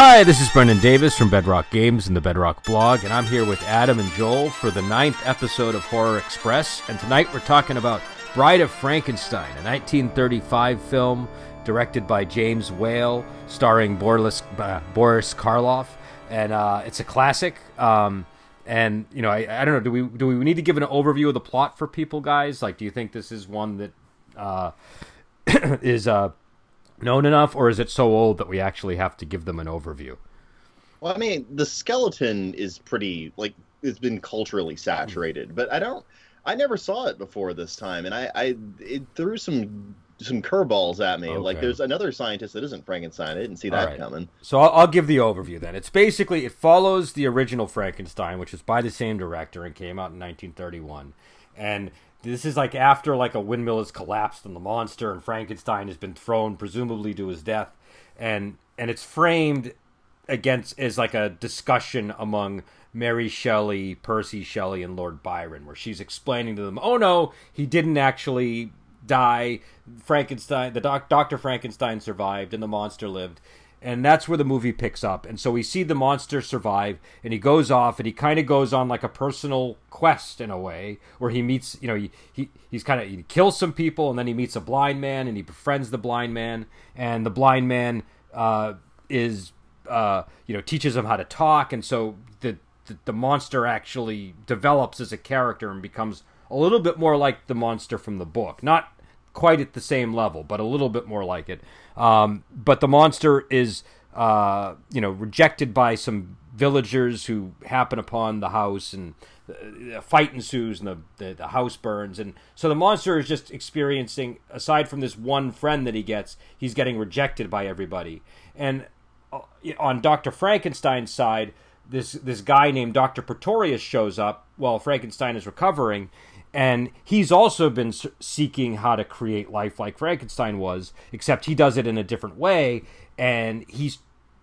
Hi, this is Brendan Davis from Bedrock Games and the Bedrock blog, and I'm here with Adam and Joel for the ninth episode of Horror Express. And tonight we're talking about Bride of Frankenstein, a 1935 film directed by James Whale, starring Boris, uh, Boris Karloff, and uh, it's a classic. Um, and you know, I, I don't know. Do we do we need to give an overview of the plot for people, guys? Like, do you think this is one that uh, is uh, known enough, or is it so old that we actually have to give them an overview? Well, I mean, the skeleton is pretty like it's been culturally saturated, but I don't. I never saw it before this time, and I, I it threw some some curveballs at me. Okay. Like there's another scientist that isn't Frankenstein. I didn't see that right. coming. So I'll, I'll give the overview then. It's basically it follows the original Frankenstein, which was by the same director and came out in 1931, and this is like after like a windmill has collapsed and the monster and Frankenstein has been thrown presumably to his death, and and it's framed against as like a discussion among Mary Shelley, Percy Shelley, and Lord Byron, where she's explaining to them, "Oh no, he didn't actually die. Frankenstein, the doc, Doctor Frankenstein survived, and the monster lived." And that's where the movie picks up. And so we see the monster survive, and he goes off, and he kind of goes on like a personal quest in a way, where he meets, you know, he, he he's kind of he kills some people, and then he meets a blind man, and he befriends the blind man, and the blind man uh, is, uh, you know, teaches him how to talk, and so the, the the monster actually develops as a character and becomes a little bit more like the monster from the book, not quite at the same level, but a little bit more like it. Um, but the monster is, uh, you know, rejected by some villagers who happen upon the house, and a fight ensues, and the, the, the house burns. And so the monster is just experiencing, aside from this one friend that he gets, he's getting rejected by everybody. And uh, on Dr. Frankenstein's side, this this guy named Dr. Pretorius shows up while Frankenstein is recovering, and he's also been seeking how to create life like Frankenstein was, except he does it in a different way, and he's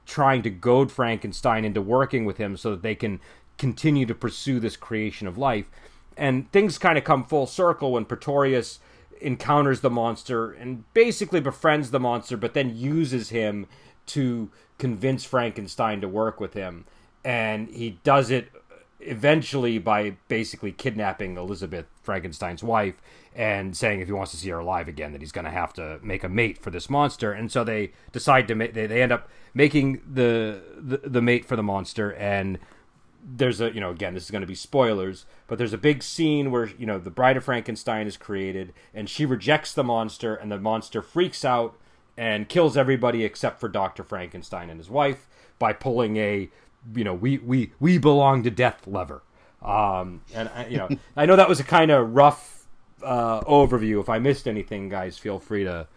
trying to goad Frankenstein into working with him so that they can continue to pursue this creation of life. And things kind of come full circle when Pretorius encounters the monster and basically befriends the monster, but then uses him to convince Frankenstein to work with him. And he does it eventually by basically kidnapping Elizabeth, Frankenstein's wife, and saying if he wants to see her alive again, that he's going to have to make a mate for this monster. And so they decide to make. They, they end up making the, the the mate for the monster. And there's a you know again this is going to be spoilers, but there's a big scene where you know the Bride of Frankenstein is created, and she rejects the monster, and the monster freaks out and kills everybody except for Doctor Frankenstein and his wife by pulling a you know we we we belong to death lever um and I, you know i know that was a kind of rough uh overview. If i missed anything guys feel free to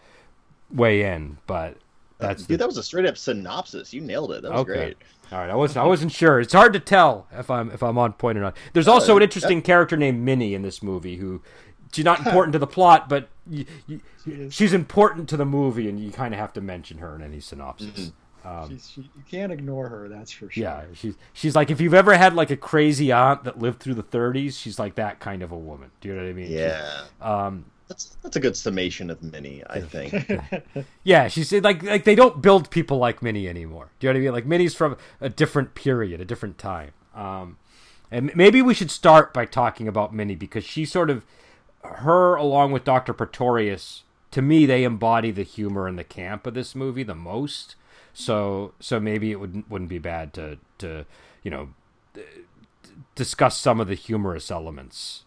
weigh in but that's Dude, that was a straight up synopsis. You nailed it. That was okay. great. all right. I wasn't i wasn't sure. It's hard to tell if i'm if i'm on point or not. There's also an interesting character named minnie in this movie who she's not important to the plot but you, you, she's important to the movie and you kind of have to mention her in any synopsis um, she's, she, you can't ignore her, that's for sure. Yeah, she's she's like if you've ever had like a crazy aunt that lived through the 30s, she's like that kind of a woman. Do you know what I mean? Yeah. She's, um, that's that's a good summation of Minnie, I think. yeah, she's like like they don't build people like Minnie anymore. Do you know what I mean? Like Minnie's from a different period, a different time. Um, and maybe we should start by talking about Minnie because she sort of her along with Dr. Pretorius to me they embody the humor and the camp of this movie the most. So so maybe it wouldn't wouldn't be bad to to you know discuss some of the humorous elements.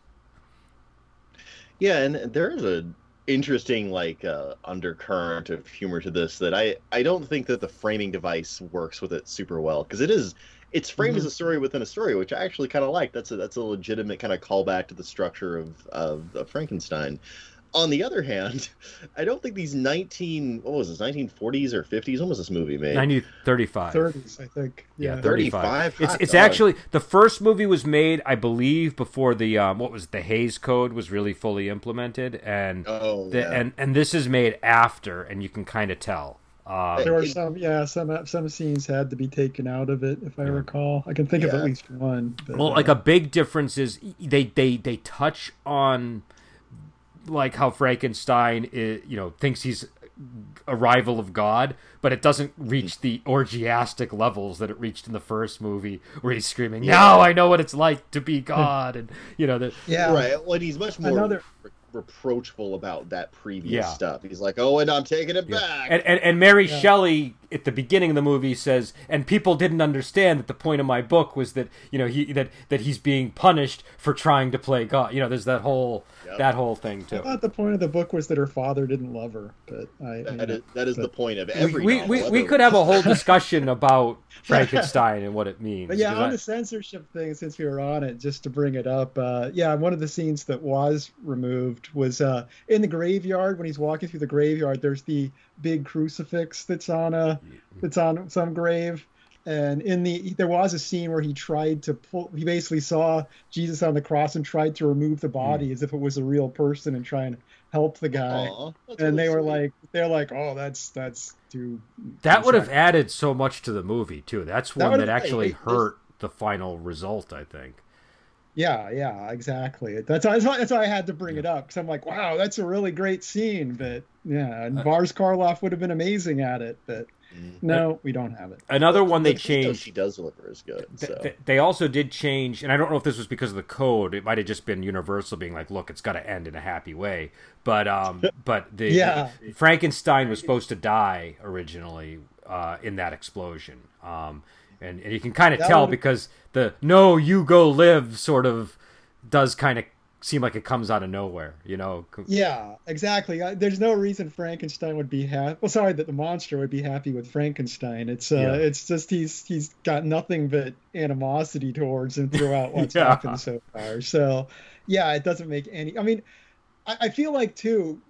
Yeah, and there is a interesting like uh, undercurrent of humor to this that I I don't think that the framing device works with it super well because it is it's framed mm-hmm. as a story within a story, which I actually kind of like. That's a that's a legitimate kind of callback to the structure of, of, of Frankenstein on the other hand, I don't think these 19 what was this 1940s or 50s when was this movie made? 1935. 30s, I think. Yeah, Yeah, 35. 35? It's it's dog. actually the first movie was made, I believe, before the um, what was it, the Hays Code was really fully implemented, and Oh, the, yeah. and and this is made after, and you can kind of tell. Um, There were some, yeah, some some scenes had to be taken out of it, if I recall. I can think of at least one. But, Well, uh, like a big difference is they they they touch on like how Frankenstein is, you know thinks he's a rival of God, but it doesn't reach the orgiastic levels that it reached in the first movie, where he's screaming, "Now I know what it's like to be God," and you know that. Yeah. Right. Well, he's much more Another- re- reproachful about that previous Yeah. stuff. He's like, "Oh, and I'm taking it Yeah. back." And, and and Mary Yeah. Shelley at the beginning of the movie says, and people didn't understand that the point of my book was that you know he that that he's being punished for trying to play God. You know, there's that whole Yep. that whole thing I too. thought the point of the book was that her father didn't love her, but I. that is, that is the point of every. we, novel we, we could have a whole discussion about Frankenstein and what it means. But yeah, on I- the censorship thing, since we were on it, just to bring it up, uh, yeah, one of the scenes that was removed was uh, in the graveyard when he's walking through the graveyard. There's the big crucifix that's on a that's on some grave, and in the there was a scene where he tried to pull. He basically saw Jesus on the cross and tried to remove the body Hmm. as if it was a real person and try and help the guy. Aw, that's and really they were sweet. like, they're like, oh, that's that's too. that too would have added so much to the movie too. That's one would've- that actually it- it- hurt the final result. I think. Yeah, yeah, exactly. That's that's why, that's why I had to bring it up because I'm like, wow, that's a really great scene. But yeah, and Uh, Boris Karloff would have been amazing at it. But Mm. no, we don't have it. Another one they changed. She does deliver is good. Th- So. th- they also did change, and I don't know if this was because of the code. It might have just been Universal being like, "Look, it's got to end in a happy way." But um, but the Yeah. Frankenstein was supposed to die originally uh, in that explosion, um, and and you can kind of That tell would've- because the "No, you go live" sort of does kind of seem like it comes out of nowhere, you know. Yeah, exactly. I, there's no reason Frankenstein would be happy. Well, sorry that the monster would be happy with Frankenstein. It's uh, Yeah. it's just he's he's got nothing but animosity towards him throughout what's Yeah. happened so far. So, yeah, it doesn't make any. I mean, I, I feel like too,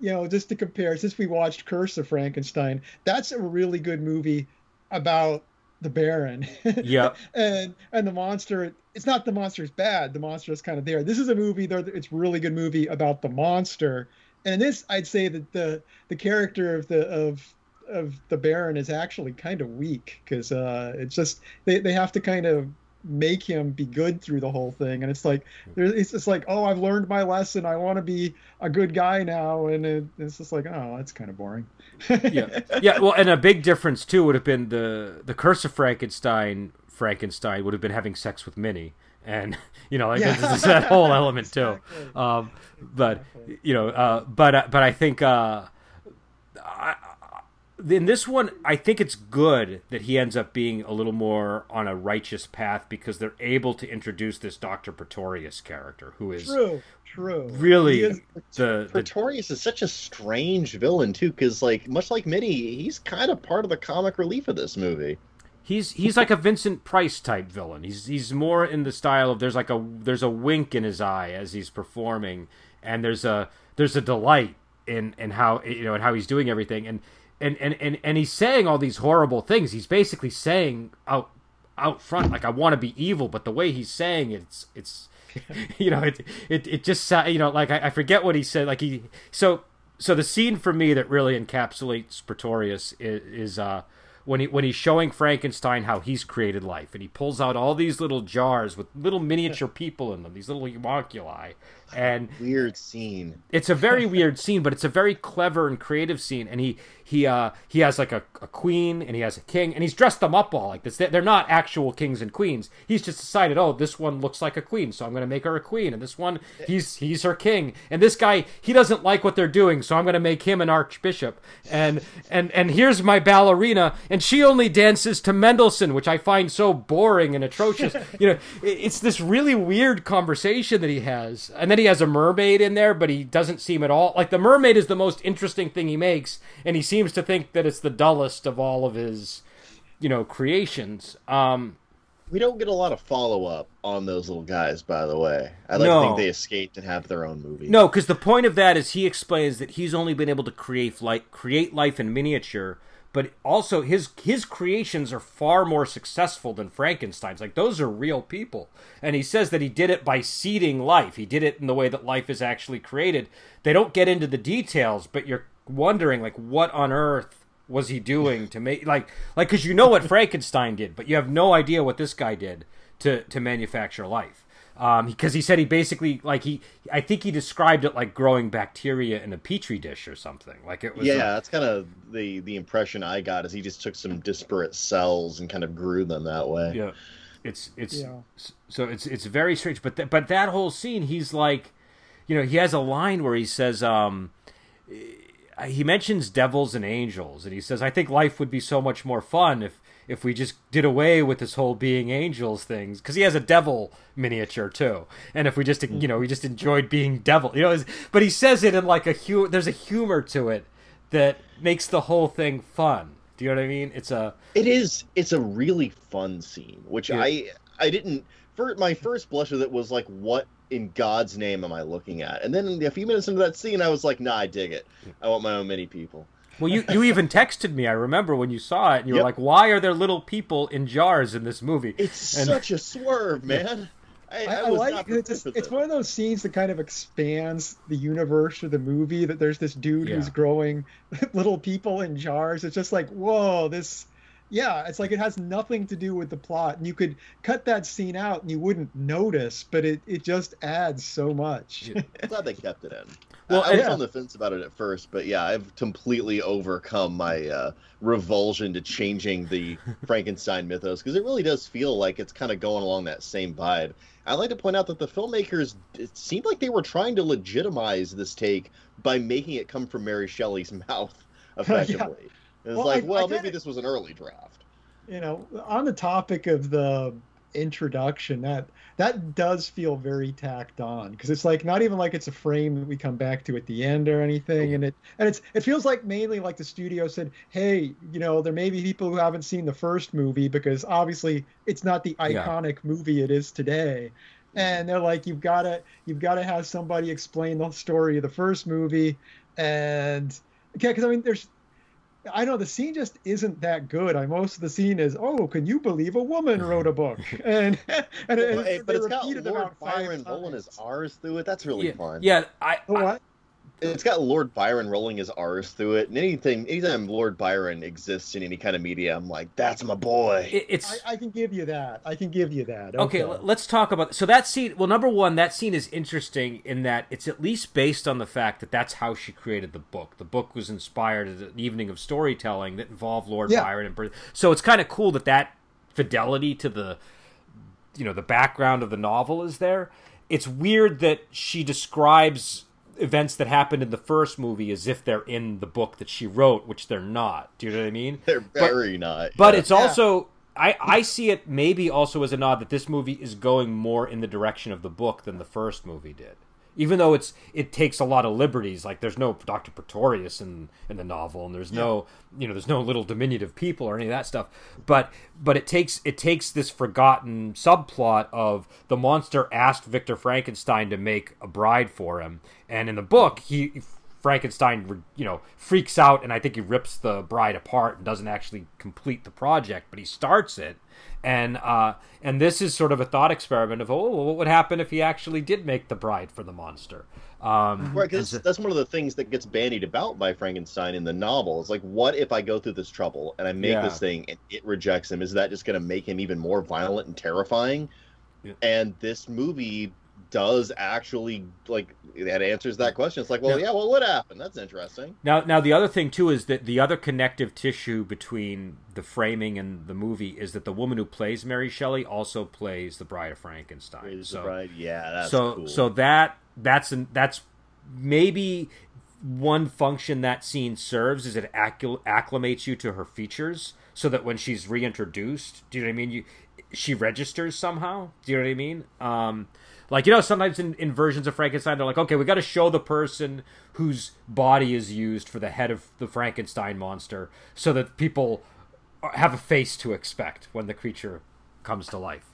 you know, just to compare, since we watched Curse of Frankenstein, that's a really good movie about the Baron. Yeah. and and the monster it's not the monster's bad the monster is kind of there this is a movie though it's really good movie about the monster and in this i'd say that the the character of the of of the baron is actually kind of weak because uh it's just they, they have to kind of make him be good through the whole thing and it's like it's just like oh i've learned my lesson i want to be a good guy now and it, it's just like oh that's kind of boring yeah, yeah. Well, and a big difference too would have been the the Curse of Frankenstein. Frankenstein would have been having sex with Minnie, and you know, like Yeah. there's that whole element too. Um, but you know, uh, but uh, but I think uh, I- in this one, I think it's good that he ends up being a little more on a righteous path because they're able to introduce this Doctor Pretorius character who is true true really is- the, the Pretorius is such a strange villain too, because like much like Minnie, he's kind of part of the comic relief of this movie. He's he's like a Vincent Price type villain. He's he's more in the style of there's like a there's a wink in his eye as he's performing, and there's a there's a delight in in how you know and how he's doing everything, and and and and, and he's saying all these horrible things. He's basically saying out out front like I want to be evil, but the way he's saying it, it's it's you know it it it just you know like I, I forget what he said like he so so the scene for me that really encapsulates Pretorius is, is uh when he when he's showing Frankenstein how he's created life, and he pulls out all these little jars with little miniature people in them, these little homunculi, and Weird scene. it's a very weird scene, but it's a very clever and creative scene. And he he uh he has like a, a queen and he has a king, and he's dressed them up all like this. They're not actual kings and queens. He's just decided, oh, this one looks like a queen, so I'm going to make her a queen, and this one he's he's her king, and this guy he doesn't like what they're doing, so I'm going to make him an archbishop. And and and here's my ballerina, and she only dances to Mendelssohn, which I find so boring and atrocious. you know, it- it's this really weird conversation that he has, and then he has a mermaid in there, but he doesn't seem at all like the mermaid is the most interesting thing he makes, and he seems to think that it's the dullest of all of his, you know, creations. Um, We don't get a lot of follow up on those little guys, by the way. I like No. think they escaped and have their own movie. No, because the point of that is he explains that he's only been able to create like create life in miniature, but also his his creations are far more successful than Frankenstein's. Like those are real people, and he says that he did it by seeding life. He did it in the way that life is actually created. They don't get into the details, but you're wondering like what on earth was he doing to make like like because you know what Frankenstein did, but you have no idea what this guy did to to manufacture life. Um, because he said he basically like he I think he described it like growing bacteria in a petri dish or something. Like it was yeah, that's kind of the the impression I got is he just took some disparate cells and kind of grew them that way. Yeah, it's it's Yeah. so it's it's very strange. But th- but that whole scene, he's like, you know, he has a line where he says, um, he mentions devils and angels, and he says, I think life would be so much more fun if if we just did away with this whole being angels things because he has a devil miniature too and if we just you know we just enjoyed being devil you know but he says it in like a hu- there's a humor to it that makes the whole thing fun do you know what i mean it's a It is. It's a really fun scene, which Yeah. I I didn't. For my first blush of it was like, what in God's name am I looking at? And then a few minutes into that scene, I was like, nah, I dig it. I want my own mini people. Well, you, you even texted me. I remember when you saw it, and you were like, "Why are there little people in jars in this movie?" It's And- such a swerve, man. I, I, I I like it. It's, just- it's one of those scenes that kind of expands the universe of the movie. That there's this dude who's growing little people in jars. It's just like, whoa, this. Yeah, it's like it has nothing to do with the plot, and you could cut that scene out and you wouldn't notice, but it, it just adds so much. Yeah. I'm glad they kept it in. Well, I, I was yeah. on the fence about it at first, but yeah, I've completely overcome my uh, revulsion to changing the Frankenstein mythos because it really does feel like it's kind of going along that same vibe. I'd like to point out that the filmmakers it seemed like they were trying to legitimize this take by making it come from Mary Shelley's mouth, effectively. It was Well, like, I- well, I maybe this was an early draft. you know on the topic of the introduction that that does feel very tacked on because it's like not even like it's a frame that we come back to at the end or anything and it and it's it feels like mainly like the studio said hey you know there may be people who haven't seen the first movie because obviously it's not the Yeah. iconic movie it is today and they're like you've got to you've got to have somebody explain the story of the first movie and okay because i mean there's I know the scene just isn't that good. I most of the scene is, oh, can you believe a woman wrote a book? And and, it, Well, hey, but they it's got repeat it Lord Byron rolling his times. R's through it. That's really yeah, fun. yeah, I, Oh, I- what? It's got Lord Byron rolling his R's through it, and anything, anytime Lord Byron exists in any kind of media, I'm like, that's my boy. it- it's I, I can give you that. I can give you that. okay. Okay. Let's talk about so that scene. Well, number one, that scene is interesting in that it's at least based on the fact that that's how she created the book. The book was inspired as an evening of storytelling that involved Lord Yeah. Byron and Brit- so it's kind of cool that that fidelity to the you know the background of the novel is there. It's weird that she describes events that happened in the first movie as if they're in the book that she wrote, which they're not. Do you know what I mean? They're very not. But yeah. it's also I I see it maybe also as a nod that this movie is going more in the direction of the book than the first movie did. Even though it's it takes a lot of liberties, like there's no Doctor Pretorius in in the novel, and there's no you know there's no little diminutive people or any of that stuff. But but it takes it takes this forgotten subplot of the monster asked Victor Frankenstein to make a bride for him, and in the book he Frankenstein, you know, freaks out, and I think he rips the bride apart and doesn't actually complete the project, but he starts it, and uh, and this is sort of a thought experiment of oh, well, what would happen if he actually did make the bride for the monster? Um, Right, because that's one of the things that gets bandied about by Frankenstein in the novel. It's like, what if I go through this trouble and I make Yeah. this thing and it rejects him? Is that just going to make him even more violent and terrifying? Yeah. And this movie does actually like that answers that question. It's like, well, Yeah. yeah, well, what happened? That's interesting. Now, now the other thing too is that the other connective tissue between the framing and the movie is that the woman who plays Mary Shelley also plays the Bride of Frankenstein. The so, bride. Yeah, that's so cool. so that that's an, that's maybe one function that scene serves is it acclimates you to her features so that when she's reintroduced do you know what i mean you she registers somehow do you know what i mean um like you know sometimes in, in versions of frankenstein they're like okay we got to show the person whose body is used for the head of the frankenstein monster so that people have a face to expect when the creature comes to life.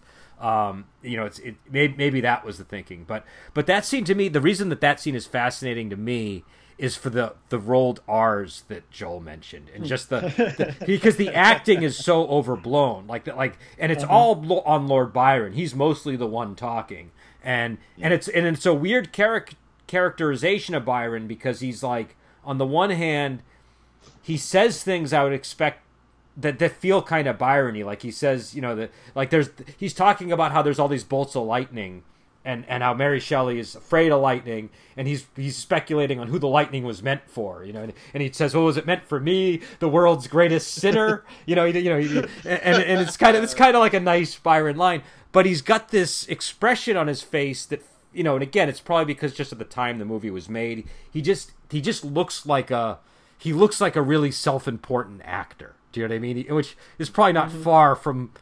Um, you know, it's it maybe, maybe that was the thinking, but but that scene to me, the reason that that scene is fascinating to me is for the the rolled R's that Joel mentioned, and just the, the because the acting is so overblown, like that, like, and it's all on Lord Byron. He's mostly the one talking, and and it's and it's a weird charac- characterization of Byron because he's like on the one hand he says things I would expect that that feel kind of Byrony. Like he says, you know, that like there's he's talking about how there's all these bolts of lightning and and how Mary Shelley is afraid of lightning, and he's he's speculating on who the lightning was meant for, you know, and, and he says, "Well, was it meant for me, the world's greatest sinner?" you know, you know, and and it's kind of it's kind of like a nice Byron line, but he's got this expression on his face that you know, and again, it's probably because just at the time the movie was made, he just he just looks like a he looks like a really self-important actor. Do you know what I mean? Which is probably not mm-hmm. far from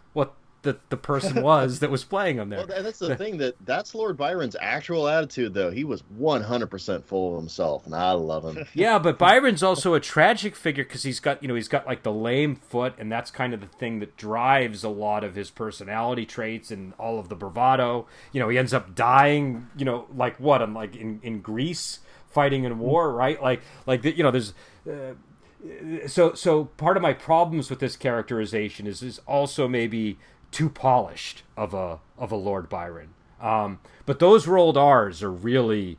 what the, the person was that was playing him there. Well, that's the thing that that's Lord Byron's actual attitude, though. He was 100% full of himself, and I love him. Yeah, but Byron's also a tragic figure because he's got, you know, he's got like the lame foot, and that's kind of the thing that drives a lot of his personality traits and all of the bravado. You know, he ends up dying, you know, like what? I'm like in, in Greece fighting in war, right? Like, like, you know, there's. Uh, so so part of my problems with this characterization is is also maybe too polished of a of a Lord Byron. Um, but those rolled R's are really,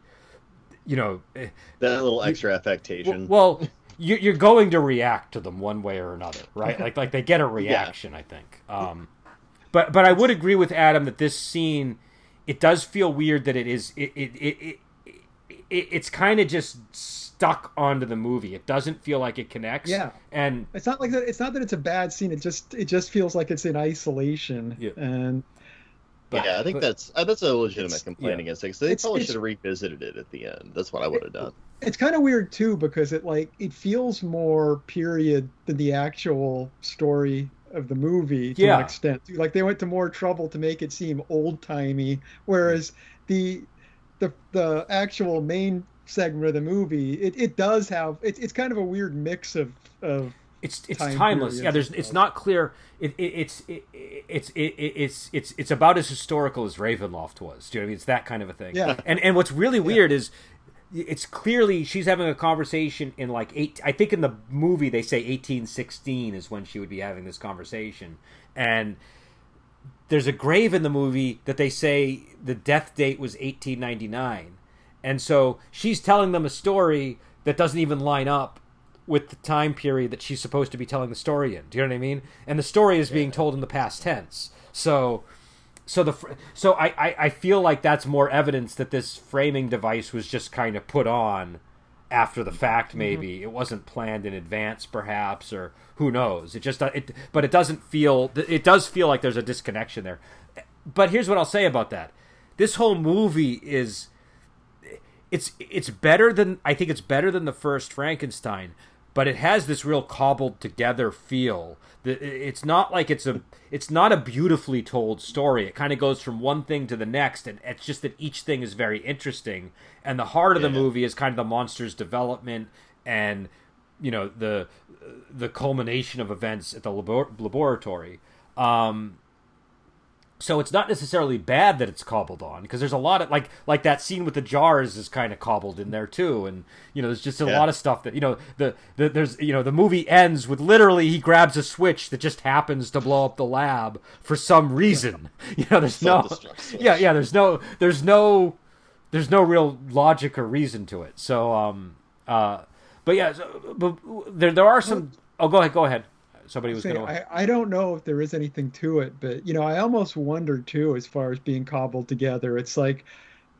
you know, eh, that little extra affectation. Well, you, are going to react to them one way or another, right? Like like they get a reaction, yeah. I think. Um, but but I would agree with Adam that this scene, it does feel weird that it is it it it, it, it it's kind of just stuck onto the movie. It doesn't feel like it connects. Yeah, and it's not like that. It's not that it's a bad scene. It just it just feels like it's in isolation. Yeah. and but, yeah, I think but, that's uh, that's a legitimate complaint yeah. against it. So they it's, probably should have revisited it at the end. That's what I would have done. It's kind of weird too because it like it feels more period than the actual story of the movie to yeah. an extent. Like they went to more trouble to make it seem old timey, whereas the the the actual main segment of the movie, it, it does have it, it's kind of a weird mix of of it's it's time timeless. Yeah, there's it's not clear. It, it it's it, it's it, it's it's it's about as historical as Ravenloft was. Do you know what I mean? It's that kind of a thing. Yeah. And and what's really weird is it's clearly she's having a conversation in like eight. I think in the movie they say 1816 is when she would be having this conversation, and there's a grave in the movie that they say the death date was 1899 and so she's telling them a story that doesn't even line up with the time period that she's supposed to be telling the story in. Do you know what I mean? And the story is being told in the past tense. So so the so I, I, I feel like that's more evidence that this framing device was just kind of put on after the fact mm-hmm. maybe mm-hmm. it wasn't planned in advance perhaps or who knows it just it but it doesn't feel it does feel like there's a disconnection there but here's what I'll say about that this whole movie is it's it's better than I think it's better than the first Frankenstein, but it has this real cobbled together feel. It's not like it's a it's not a beautifully told story. It kind of goes from one thing to the next, and it's just that each thing is very interesting. And the heart of the movie is kind of the monster's development and you know the the culmination of events at the labor- laboratory. Um, so it's not necessarily bad that it's cobbled on because there's a lot of like like that scene with the jars is kind of cobbled in there too and you know there's just a yeah. lot of stuff that you know the, the there's you know the movie ends with literally he grabs a switch that just happens to blow up the lab for some reason. You know there's no yeah yeah there's no there's no there's no real logic or reason to it. So um uh but yeah so, but there there are some oh go ahead go ahead somebody was going to. I, I don't know if there is anything to it, but you know, I almost wonder too, as far as being cobbled together. It's like,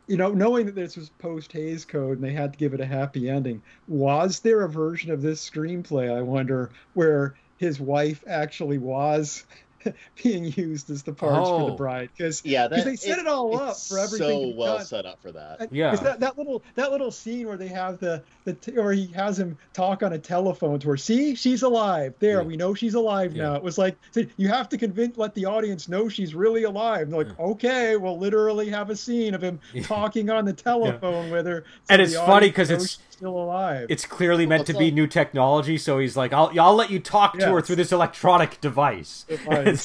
you know, knowing that this was post Hays Code and they had to give it a happy ending. Was there a version of this screenplay? I wonder where his wife actually was being used as the parts oh. for the oh. bride because yeah, because they set it, it all up for everything. So well done. set up for that. Yeah, that, that little that little scene where they have the the or he has him talk on a telephone to her. See, she's alive. There, yeah. we know she's alive yeah. now. It was like so you have to convince, let the audience know she's really alive. They're like, yeah. okay, we'll literally have a scene of him talking on the telephone with her. So and it's funny because it's still alive. It's clearly meant to be new technology, so he's like, "I'll, I'll let you talk yes. to her through this electronic device." yeah.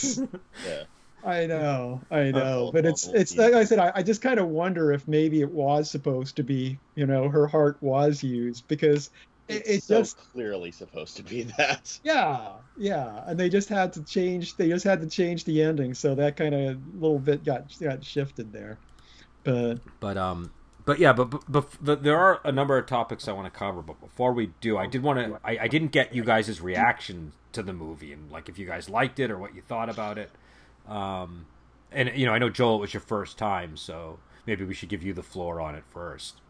I know, I know, but it's it's like I said, I, I just kind of wonder if maybe it was supposed to be, you know, her heart was used because it, it's so just clearly supposed to be that. Yeah, yeah, and they just had to change. They just had to change the ending, so that kind of little bit got got shifted there. But but um, but yeah, but, but, but, there are a number of topics I want to cover. But before we do, I did want to. I, I didn't get you guys' reaction to the movie and like if you guys liked it or what you thought about it. Um, and you know, I know Joel, it was your first time, so maybe we should give you the floor on it first.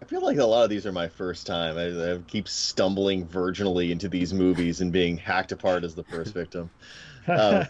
I feel like a lot of these are my first time. I, I keep stumbling virginally into these movies and being hacked apart as the first victim. Um,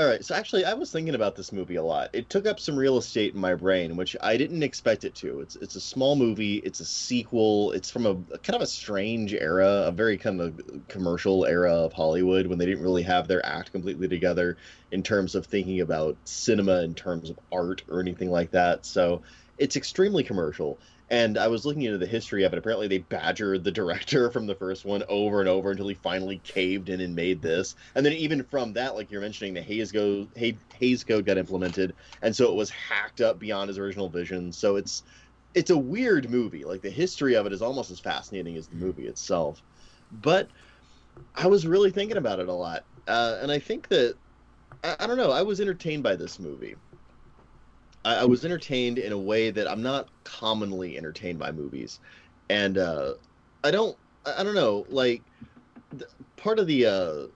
all right, so actually, I was thinking about this movie a lot. It took up some real estate in my brain, which I didn't expect it to. It's it's a small movie. It's a sequel. It's from a, a kind of a strange era, a very kind of commercial era of Hollywood when they didn't really have their act completely together in terms of thinking about cinema, in terms of art, or anything like that. So it's extremely commercial. And I was looking into the history of it. Apparently, they badgered the director from the first one over and over until he finally caved in and made this. And then even from that, like you're mentioning, the Hays Code, Hays Code got implemented, and so it was hacked up beyond his original vision. So it's it's a weird movie. Like the history of it is almost as fascinating as the movie itself. But I was really thinking about it a lot, uh, and I think that I, I don't know. I was entertained by this movie. I, I, was entertained in a way that I'm not commonly entertained by movies, and uh, I don't I don't know like th- part of the uh,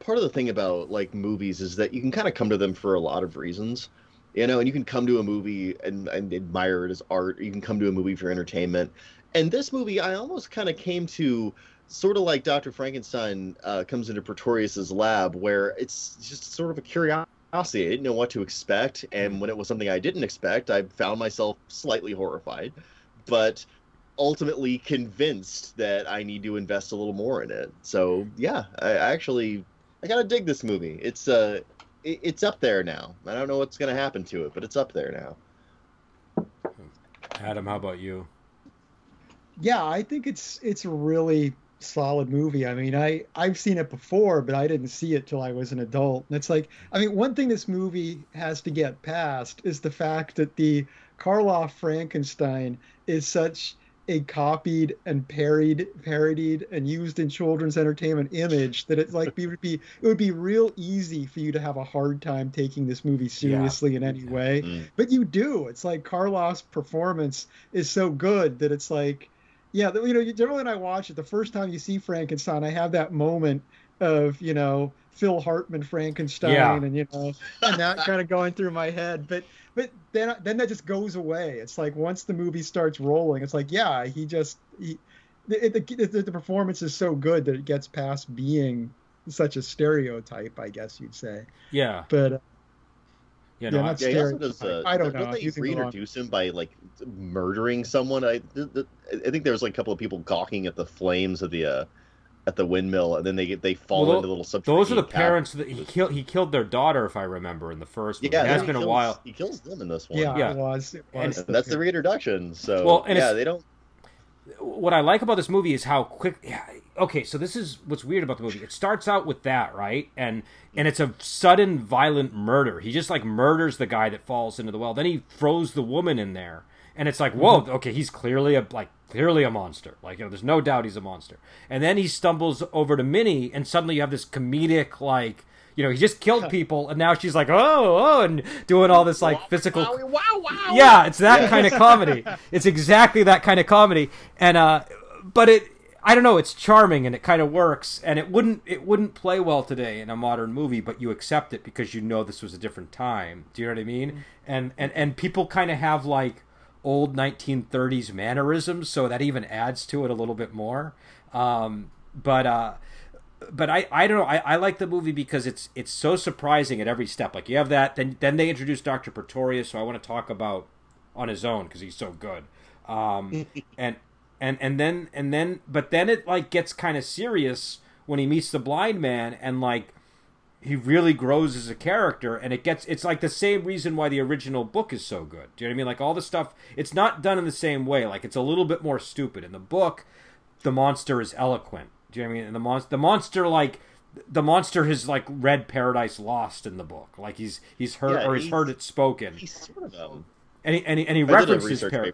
part of the thing about like movies is that you can kind of come to them for a lot of reasons you know and you can come to a movie and, and admire it as art you can come to a movie for entertainment. And this movie i almost kind of came to sort of like dr frankenstein uh, comes into pretorius's lab where it's just sort of a curiosity curiosity. I didn't know what to expect, and hmm. when it was something I didn't expect, I found myself slightly horrified, but ultimately convinced that I need to invest a little more in it. So hmm. yeah, I, actually I gotta dig this movie. It's uh, it, it's up there now. I don't know what's gonna happen to it, but it's up there now. Hmm. Adam, how about you? Yeah, I think it's it's really solid movie. I mean, I I've seen it before, but I didn't see it till I was an adult. And it's like, I mean, one thing this movie has to get past is the fact that the Karloff Frankenstein is such a copied and parodied parodied and used in children's entertainment image that it's like it would be it would be real easy for you to have a hard time taking this movie seriously yeah. in any way mm. but you do it's like Karloff's performance is so good that it's like yeah, you know, generally when I watch it, the first time you see Frankenstein, I have that moment of you know Phil Hartman Frankenstein, yeah. and you know, and that kind of going through my head. But but then then that just goes away. It's like once the movie starts rolling, it's like yeah, he just he, the, the, the performance is so good that it gets past being such a stereotype, I guess you'd say. Yeah. But uh, uh, yeah, no, yeah, does. Uh, I don't know. Don't they reintroduce him by like murdering someone? I, I think there was like a couple of people gawking at the flames of the uh, at the windmill, and then they get they fall well, into little Those are the parents that he killed. He killed their daughter, if I remember, in the first. Movie. Yeah, it has been kills, a while. He kills them in this one. Yeah, yeah. it was. It was and, that's the reintroduction. So well, and yeah, they don't. What I like about this movie is how quick okay, so this is what's weird about the movie. It starts out with that, right? And and it's a sudden violent murder. He just like murders the guy that falls into the well. Then he throws the woman in there. And it's like, whoa, mm-hmm. okay, he's clearly a like clearly a monster. Like, you know, there's no doubt he's a monster. And then he stumbles over to Minnie and suddenly you have this comedic like you know, he just killed people, and now she's like, oh, oh, and doing all this like physical. Wow, wow, wow. Yeah, it's that kind of comedy. It's exactly that kind of comedy, and uh, but it I don't know. It's charming and it kind of works, and it wouldn't it wouldn't play well today in a modern movie, but you accept it because you know this was a different time. Do you know what I mean? Mm-hmm. And and and people kind of have like old 1930s mannerisms, so that even adds to it a little bit more. Um, but uh, but I, I don't know. I, I like the movie because it's it's so surprising at every step. Like you have that, then then they introduce Doctor Pretorius, so I want to talk about on his own because he's so good. Um, and and and then and then but then it like gets kind of serious when he meets the blind man and like he really grows as a character and it gets it's like the same reason why the original book is so good. Do you know what i mean? Like all the stuff it's not done in the same way. Like it's a little bit more stupid. In the book the monster is eloquent. Do you know what i mean? And the monster the monster like the monster has like read paradise lost in the book. Like he's he's heard yeah, or he's, he's, heard it spoken. he's sort of um, and he and he, and he references par-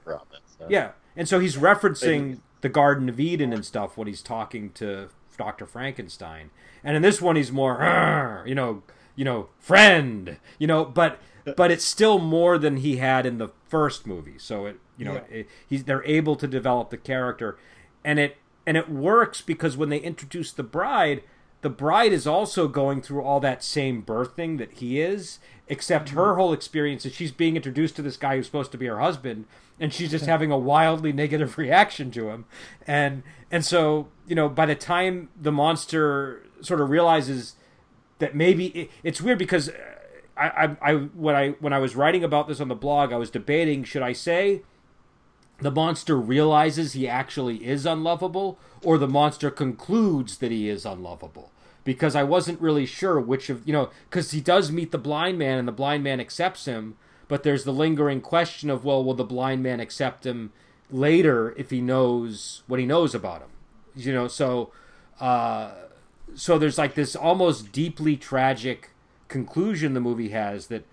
so. yeah and so he's referencing the Garden of Eden and stuff when he's talking to Dr. Frankenstein. And in this one he's more you know, you know, friend, you know, but but it's still more than he had in the first movie. So it, you know, yeah. it, he's they're able to develop the character and it and it works because when they introduce the bride, the bride is also going through all that same birthing that he is, except her mm-hmm. whole experience is she's being introduced to this guy who's supposed to be her husband, and she's just having a wildly negative reaction to him, and and so you know by the time the monster sort of realizes that maybe it, it's weird because uh, I, I I when I when I was writing about this on the blog, I was debating should I say the monster realizes he actually is unlovable, or the monster concludes that he is unlovable. Because I wasn't really sure which of, you know, because he does meet the blind man and the blind man accepts him, but there's the lingering question of, well, will the blind man accept him later if he knows what he knows about him? You know, so, uh, so there's like this almost deeply tragic conclusion the movie has that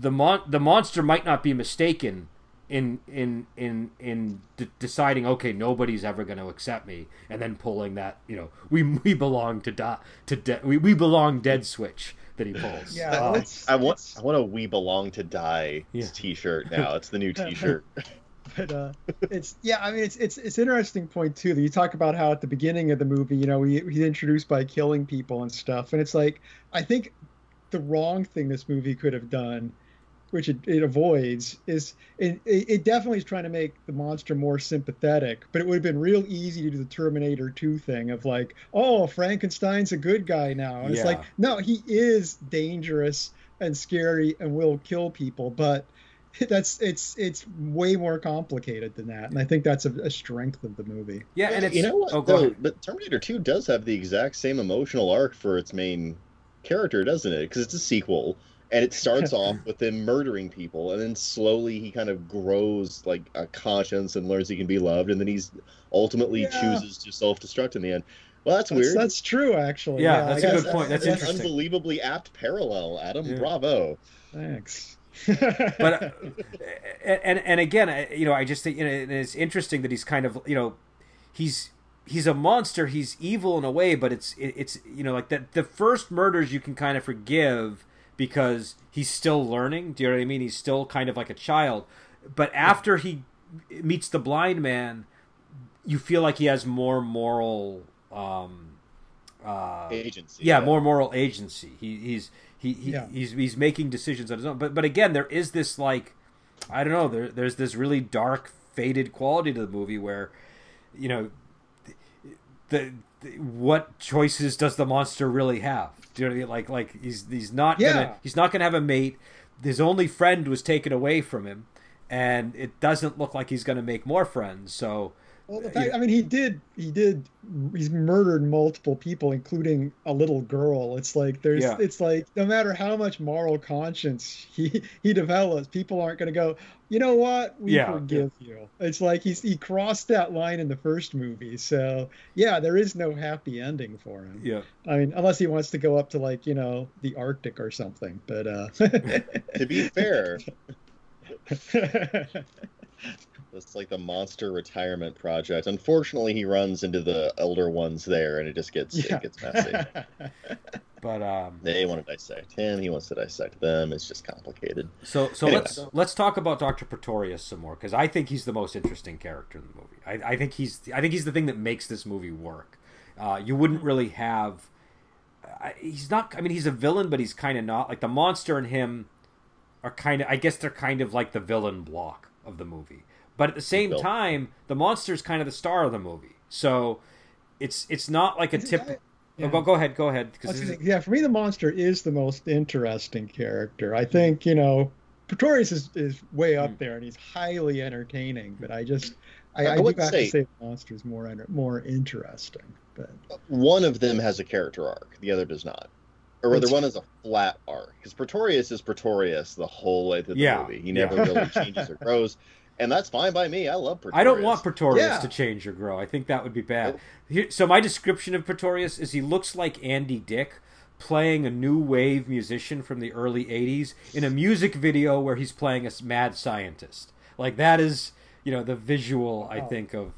the mon- the monster might not be mistaken in in in in d- deciding okay nobody's ever going to accept me and then pulling that you know we we belong to die to de- we, we belong dead switch that he pulls Yeah, Uh, let's- I want I want a "We Belong to Die" Yeah. T-shirt now. It's the new T-shirt. but uh, it's yeah. I mean, it's it's it's an interesting point too. That you talk about how at the beginning of the movie, you know, he, he's introduced by killing people and stuff, and it's like I think the wrong thing this movie could have done, which it, it avoids, is it, it it definitely is trying to make the monster more sympathetic. But it would have been real easy to do the Terminator 2 thing of like, oh, Frankenstein's a good guy now, and it's like, no, he is dangerous and scary and will kill people, but that's it's it's way more complicated than that and i think that's a, a strength of the movie yeah and it's you know what? oh, though? But Terminator 2 does have the exact same emotional arc for its main character, doesn't it? Because it's a sequel, and it starts off with him murdering people, and then slowly he kind of grows like a conscience and learns he can be loved, and then he's ultimately Yeah. chooses to self-destruct in the end. Well, that's, that's, weird. that's true actually Yeah, I that's a guess good point. That's an interesting. unbelievably apt parallel, Adam. Yeah. Bravo. thanks but uh, and and again you know i just think you know it's interesting that he's kind of you know he's he's a monster he's evil in a way but it's it's you know like that the first murders you can kind of forgive because he's still learning do you know what i mean he's still kind of like a child but after he meets the blind man you feel like he has more moral um uh Agency. yeah, more moral agency. He, he's he, he Yeah. he's he's making decisions on his own. But but again, there is this like I don't know. There there's this really dark, faded quality to the movie where you know the, the what choices does the monster really have? Do you know what I mean? Like like he's he's not Yeah. gonna he's not gonna have a mate. His only friend was taken away from him, and it doesn't look like he's gonna make more friends. So. Well, the fact, i mean he did he did he's murdered multiple people including a little girl. It's like there's Yeah. it's like no matter how much moral conscience he he develops people aren't going to go you know what? We Yeah, forgive you. It's like he's he crossed that line in the first movie. So yeah there is no happy ending for him. Yeah. I mean, unless he wants to go up to like you know the Arctic or something. But uh, To be fair, it's like the monster retirement project. Unfortunately, he runs into the elder ones there, and it just gets yeah. it gets messy. But um, they want to dissect him. He wants to dissect them. It's just complicated. So so Anyway. let's let's talk about Doctor Pretorius some more because I think he's the most interesting character in the movie. I, I think he's I think he's the thing that makes this movie work. Uh, you wouldn't really have. I, he's not. I mean, he's a villain, but he's kind of not. Like the monster and him are kind of. I guess they're kind of like the villain block of the movie. But at the same Bill. time, the monster's kind of the star of the movie. So it's it's not like a It's- tip. I- Oh, go, go ahead, go ahead. I Because gonna yeah, for me, the monster is the most interesting character. I think you know, Pretorius is, is way up Mm. there, and he's highly entertaining. But I just, I, I I, would say- say the monster is more more interesting. But One of them has a character arc. The other does not. Or rather, That's- one has a flat arc. Because Pretorius is Pretorius the whole way through the Yeah, movie. He yeah. never really changes or grows, and that's fine by me. I love Pretorius. I don't want Pretorius Yeah. to change or grow. I think that would be bad. Here, so my description of Pretorius is he looks like Andy Dick playing a new wave musician from the early 80s in a music video where he's playing a mad scientist. Like that is, you know, the visual I Oh. think of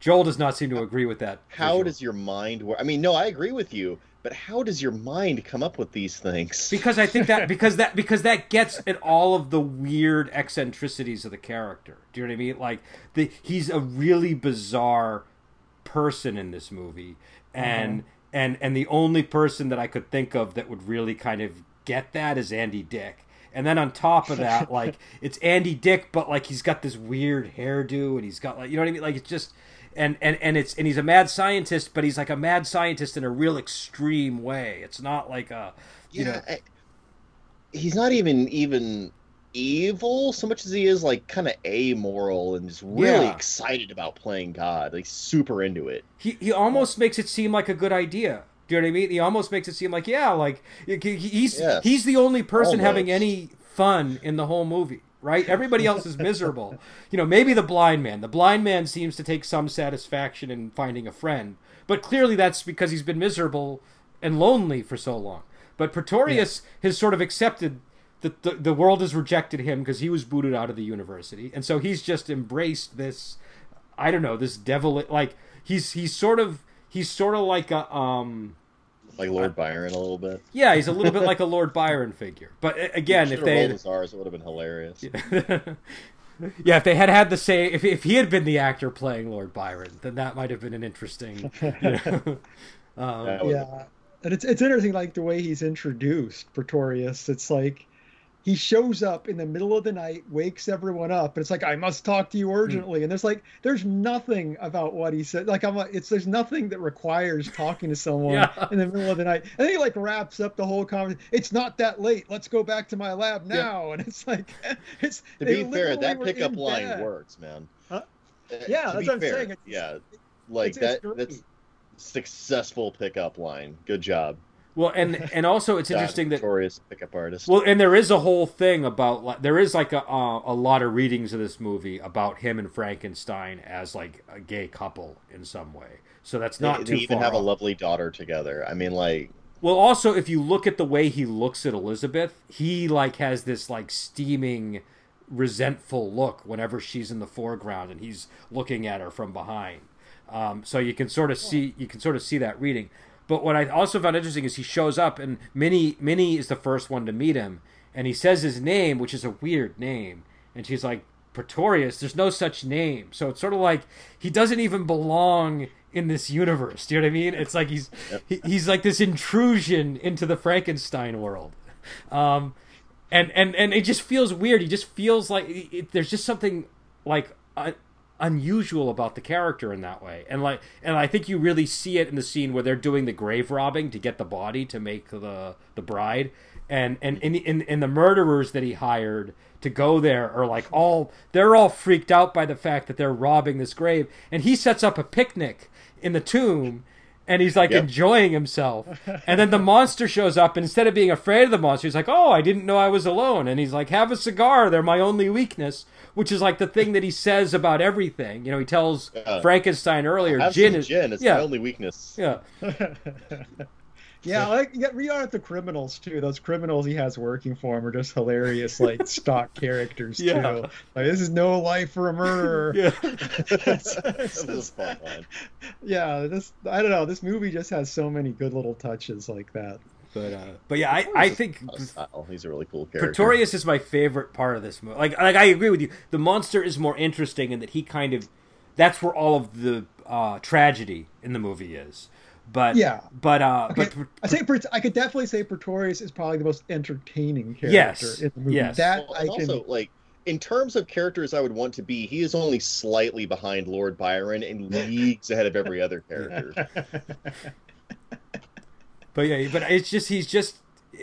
Joel does not seem to agree with that. How visual. does your mind work? I mean, no, I agree with you, but how does your mind come up with these things? because I think that because that because that gets at all of the weird eccentricities of the character. Do you know what I mean? Like the he's a really bizarre person in this movie, and mm-hmm. and and the only person that I could think of that would really kind of get that is Andy Dick. And then on top of that, like it's Andy Dick, but like he's got this weird hairdo, and he's got like you know what I mean. Like it's just and and and it's and he's a mad scientist, but he's like a mad scientist in a real extreme way. It's not like a you yeah, know I- he's not even even evil so much as he is like kind of amoral and just really Yeah. excited about playing God, like super into it. he he almost makes it seem like a good idea. Do you know what I mean? He almost makes it seem like yeah, like he- he- he's Yes. he's the only person having any fun in the whole movie, right? Everybody else is miserable. You know, maybe the blind man. The blind man seems to take some satisfaction in finding a friend, but clearly that's because he's been miserable and lonely for so long. But Pretorius has sort of accepted that the, the world has rejected him because he was booted out of the university, and so he's just embraced this. I don't know this devil. Like he's he's sort of he's sort of like a um Like Lord Byron a little bit. yeah he's a little bit like a Lord Byron figure. But again, if they rolled his R's, it would have been hilarious. yeah, if they had had the same, if, if he had been the actor playing Lord Byron, then that might have been an interesting. You know, um, Yeah, and it's it's interesting, like the way he's introduced Pretorius. It's like he shows up in the middle of the night, wakes everyone up, and it's like I must talk to you urgently. And there's like there's nothing about what he said. Like I'm like it's there's nothing that requires talking to someone Yeah. in the middle of the night. And then he like wraps up the whole conversation. It's not that late. Let's go back to my lab Yeah. now. And it's like it's To be fair, that pickup line bed. works, man. Huh? Uh, Yeah, to that's be what I'm fair, saying. It's- yeah, like It's- it's that. great. That's successful pickup line. Good job. Well, and and also it's interesting that notorious pickup artist. Well, and there is a whole thing about like there is like a uh, a lot of readings of this movie about him and Frankenstein as like a gay couple in some way. So that's not they too even far have a lovely daughter together. I mean, like Well, also if you look at the way he looks at Elizabeth, he like has this like steaming, resentful look whenever she's in the foreground and he's looking at her from behind. Um, so you can sort of see you can sort of see that reading. But what I also found interesting is he shows up and Minnie Minnie is the first one to meet him, and he says his name, which is a weird name, and she's like Pretorius. There's no such name, so it's sort of like he doesn't even belong in this universe. Do you know what I mean? It's like he's he, he's like this intrusion into the Frankenstein world. Um, and and and it just feels weird. He just feels like it, it- there's just something like un- unusual about the character in that way. And like and I think you really see it in the scene where they're doing the grave robbing to get the body to make the the bride. And and in in, in the murderers that he hired to go there are like all they're all freaked out by the fact that they're robbing this grave and he sets up a picnic in the tomb and he's like Yep. enjoying himself. And then the monster shows up, and instead of being afraid of the monster, he's like, "Oh, I didn't know I was alone." And he's like, "Have a cigar. They're my only weakness," which is like the thing that he says about everything. You know, he tells Yeah. Frankenstein earlier, "Gin is gin. It's yeah, my only weakness. yeah." Yeah, like yeah, read on at the criminals too. Those criminals he has working for him are just hilarious, like stock characters Yeah. too. Like this is no life for a murderer. Yeah. It's- that it's a just- fun line. yeah, this I don't know. This movie just has so many good little touches like that. But uh, but yeah, I I think Oh, style. He's a really cool character. Pretorius is my favorite part of this movie. Like, like I agree with you. The monster is more interesting in that he kind of that's where all of the uh, tragedy in the movie is. But Yeah. but uh, Okay, but I say Pret- I could definitely say Pretorius is probably the most entertaining character Yes, in the movie. yes. That Well, I and can. also like in terms of characters I would want to be, he is only slightly behind Lord Byron and leagues ahead of every other character. But yeah, but it's just he's just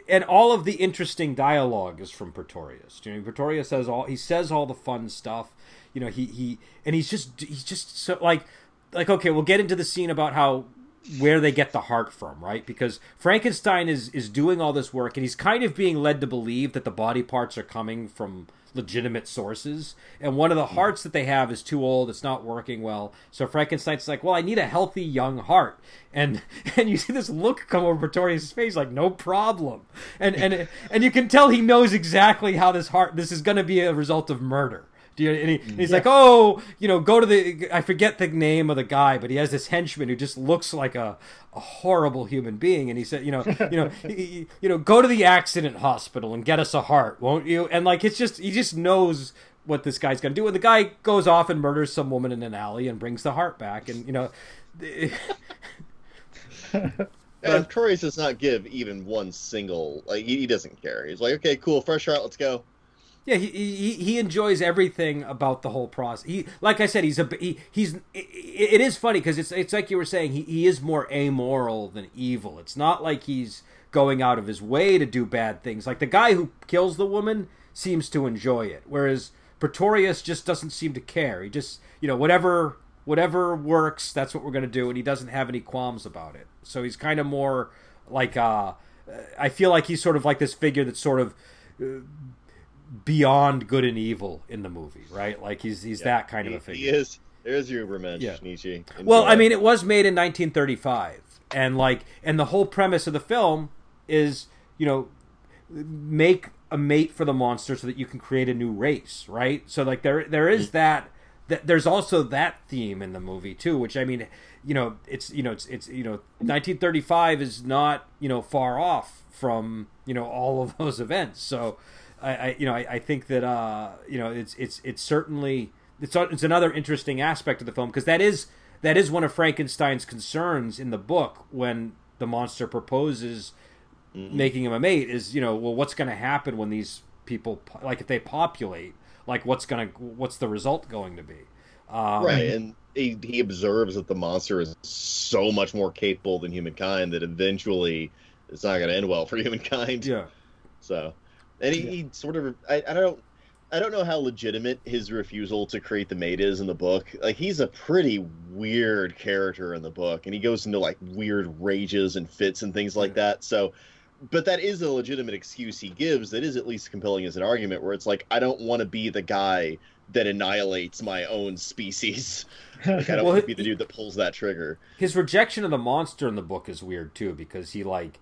and all of the interesting dialogue is from Pretorius. You know, Pretorius says all he says all the fun stuff. You know, he he and he's just he's just so like like okay, we'll get into the scene about how where they get the heart from, right? Because Frankenstein is is doing all this work and he's kind of being led to believe that the body parts are coming from legitimate sources. And one of the hearts that they have is too old, it's not working well. So Frankenstein's like, "Well, I need a healthy young heart." And and you see this look come over Pretorius' face like, "No problem." And and and you can tell he knows exactly how this heart this is going to be a result of murder. You, and, he, and he's like, oh, you know, go to the. I forget the name of the guy, but he has this henchman who just looks like a, a horrible human being. And he said, you know, you know, he- you know, go to the accident hospital and get us a heart, won't you? And like, it's just he just knows what this guy's gonna do. And the guy goes off and murders some woman in an alley and brings the heart back. And you know, And Troy does not give even one single like he, he doesn't care. He's like, okay, cool, fresh out, let's go. Yeah, he, he he enjoys everything about the whole process. He, like I said, he's a he, he's. It, it is funny because it's it's like you were saying. He he is more amoral than evil. It's not like he's going out of his way to do bad things. Like the guy who kills the woman seems to enjoy it, whereas Pretorius just doesn't seem to care. He just you know whatever whatever works, that's what we're gonna do, and he doesn't have any qualms about it. So he's kind of more like uh, I feel like he's sort of like this figure that's sort of. Uh, beyond good and evil in the movie, right? Like he's he's yeah, that kind he, of a figure. He is. There's your Ubermensch, yeah. Nietzsche. Enjoy. Well, I mean, it was made in 1935, and like, and the whole premise of the film is, you know, make a mate for the monster so that you can create a new race, right? So like there there is mm-hmm. that that there's also that theme in the movie too, which I mean, you know, it's you know it's it's you know 1935 is not you know far off from you know all of those events, so I, I you know I, I think that uh, you know it's it's it's certainly it's it's another interesting aspect of the film because that is that is one of Frankenstein's concerns in the book when the monster proposes mm-hmm. making him a mate is you know well what's going to happen when these people like if they populate like what's going to what's the result going to be? Um, right and he, he observes that the monster is so much more capable than humankind that eventually it's not going to end well for humankind. Yeah. So and he, yeah. he sort of I, I don't I don't know how legitimate his refusal to create the mate is in the book. Like he's a pretty weird character in the book, and he goes into like weird rages and fits and things like that. So, but that is a legitimate excuse he gives. That is at least compelling as an argument, where it's like I don't want to be the guy that annihilates my own species. Like, I don't well, want to be the dude that pulls that trigger. His rejection of the monster in the book is weird too, because he like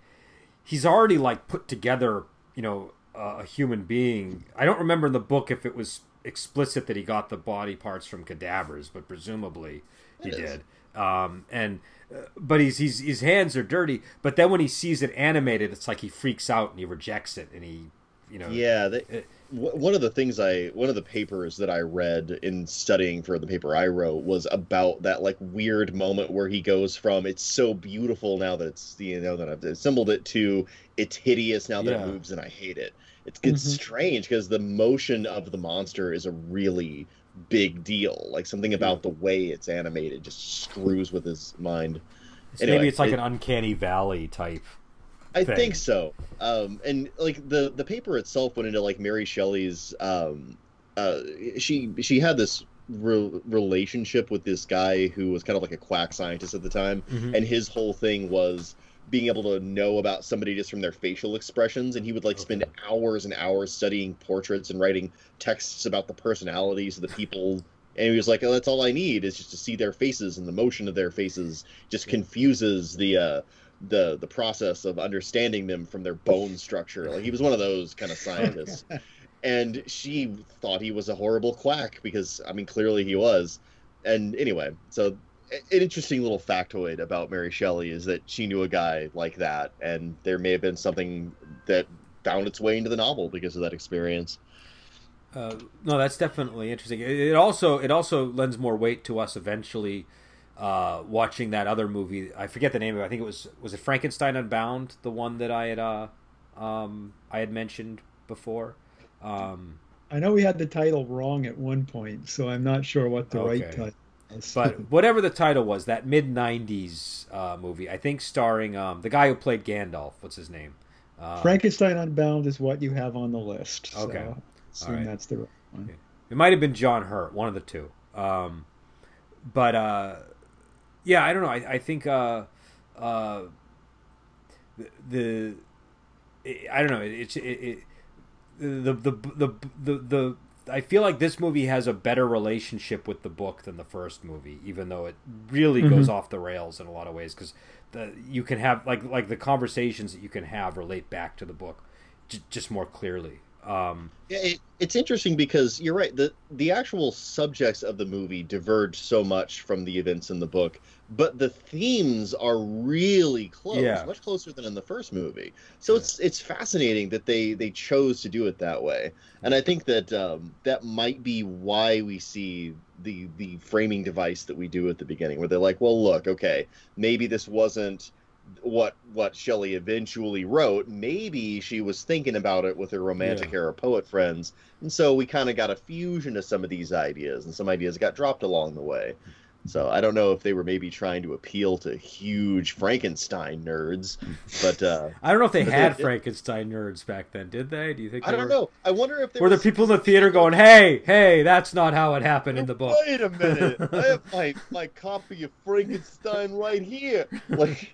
he's already like put together, you know, a human being. I don't remember in the book if it was explicit that he got the body parts from cadavers, but presumably he did. Um, and uh, but he's, he's his hands are dirty. But then when he sees it animated, it's like he freaks out and he rejects it, and he, you know, yeah. They, it, one of the things I one of the papers that I read in studying for the paper I wrote was about that like weird moment where he goes from it's so beautiful now that it's you know that I've assembled it to it's hideous now that yeah. it moves and I hate it. It's it's mm-hmm. strange because the motion of the monster is a really big deal. Like something about the way it's animated just screws with his mind. Anyway, maybe it's like it, an uncanny valley type I thing. think so. Um, and like the the paper itself went into like Mary Shelley's. Um, uh, she she had this re- relationship with this guy who was kind of like a quack scientist at the time, mm-hmm. and his whole thing was being able to know about somebody just from their facial expressions and he would like spend hours and hours studying portraits and writing texts about the personalities of the people and he was like oh, that's all i need is just to see their faces and the motion of their faces just confuses the uh the the process of understanding them from their bone structure. Like he was one of those kind of scientists. and she thought he was a horrible quack because I mean clearly he was. And anyway, so an interesting little factoid about Mary Shelley is that she knew a guy like that, and there may have been something that found its way into the novel because of that experience. Uh, no, that's definitely interesting. It also it also lends more weight to us eventually uh, watching that other movie. I forget the name of it. I think it was was it Frankenstein Unbound, the one that I had uh, um, I had mentioned before. Um, I know we had the title wrong at one point, so I'm not sure what the okay. right title. But whatever the title was, that mid '90s uh, movie, I think starring um, the guy who played Gandalf. What's his name? Uh, Frankenstein Unbound is what you have on the list. Okay, so assume right. that's the right one. It might have been John Hurt, one of the two. Um, but uh, yeah, I don't know. I, I think uh, uh, the, the it, I don't know. It's it, it, the, the the the the I feel like this movie has a better relationship with the book than the first movie, even though it really mm-hmm. goes off the rails in a lot of ways. Because you can have like like the conversations that you can have relate back to the book j- just more clearly. Um, yeah, it, it's interesting because you're right. the The actual subjects of the movie diverge so much from the events in the book, but the themes are really close, yeah. much closer than in the first movie. So yeah. it's it's fascinating that they they chose to do it that way, and I think that um, that might be why we see the the framing device that we do at the beginning, where they're like, well, look, okay, maybe this wasn't what what Shelley eventually wrote. Maybe she was thinking about it with her romantic Yeah. era poet friends, and so we kind of got a fusion of some of these ideas, and some ideas got dropped along the way. So I don't know if they were maybe trying to appeal to huge Frankenstein nerds, but uh, I don't know if they had they- Frankenstein nerds back then, did they? Do you think? I don't were, know. I wonder if there Were the people in the theater going, "Hey, hey, that's not how it happened in the book"? Wait a minute! I have my my copy of Frankenstein right here. Like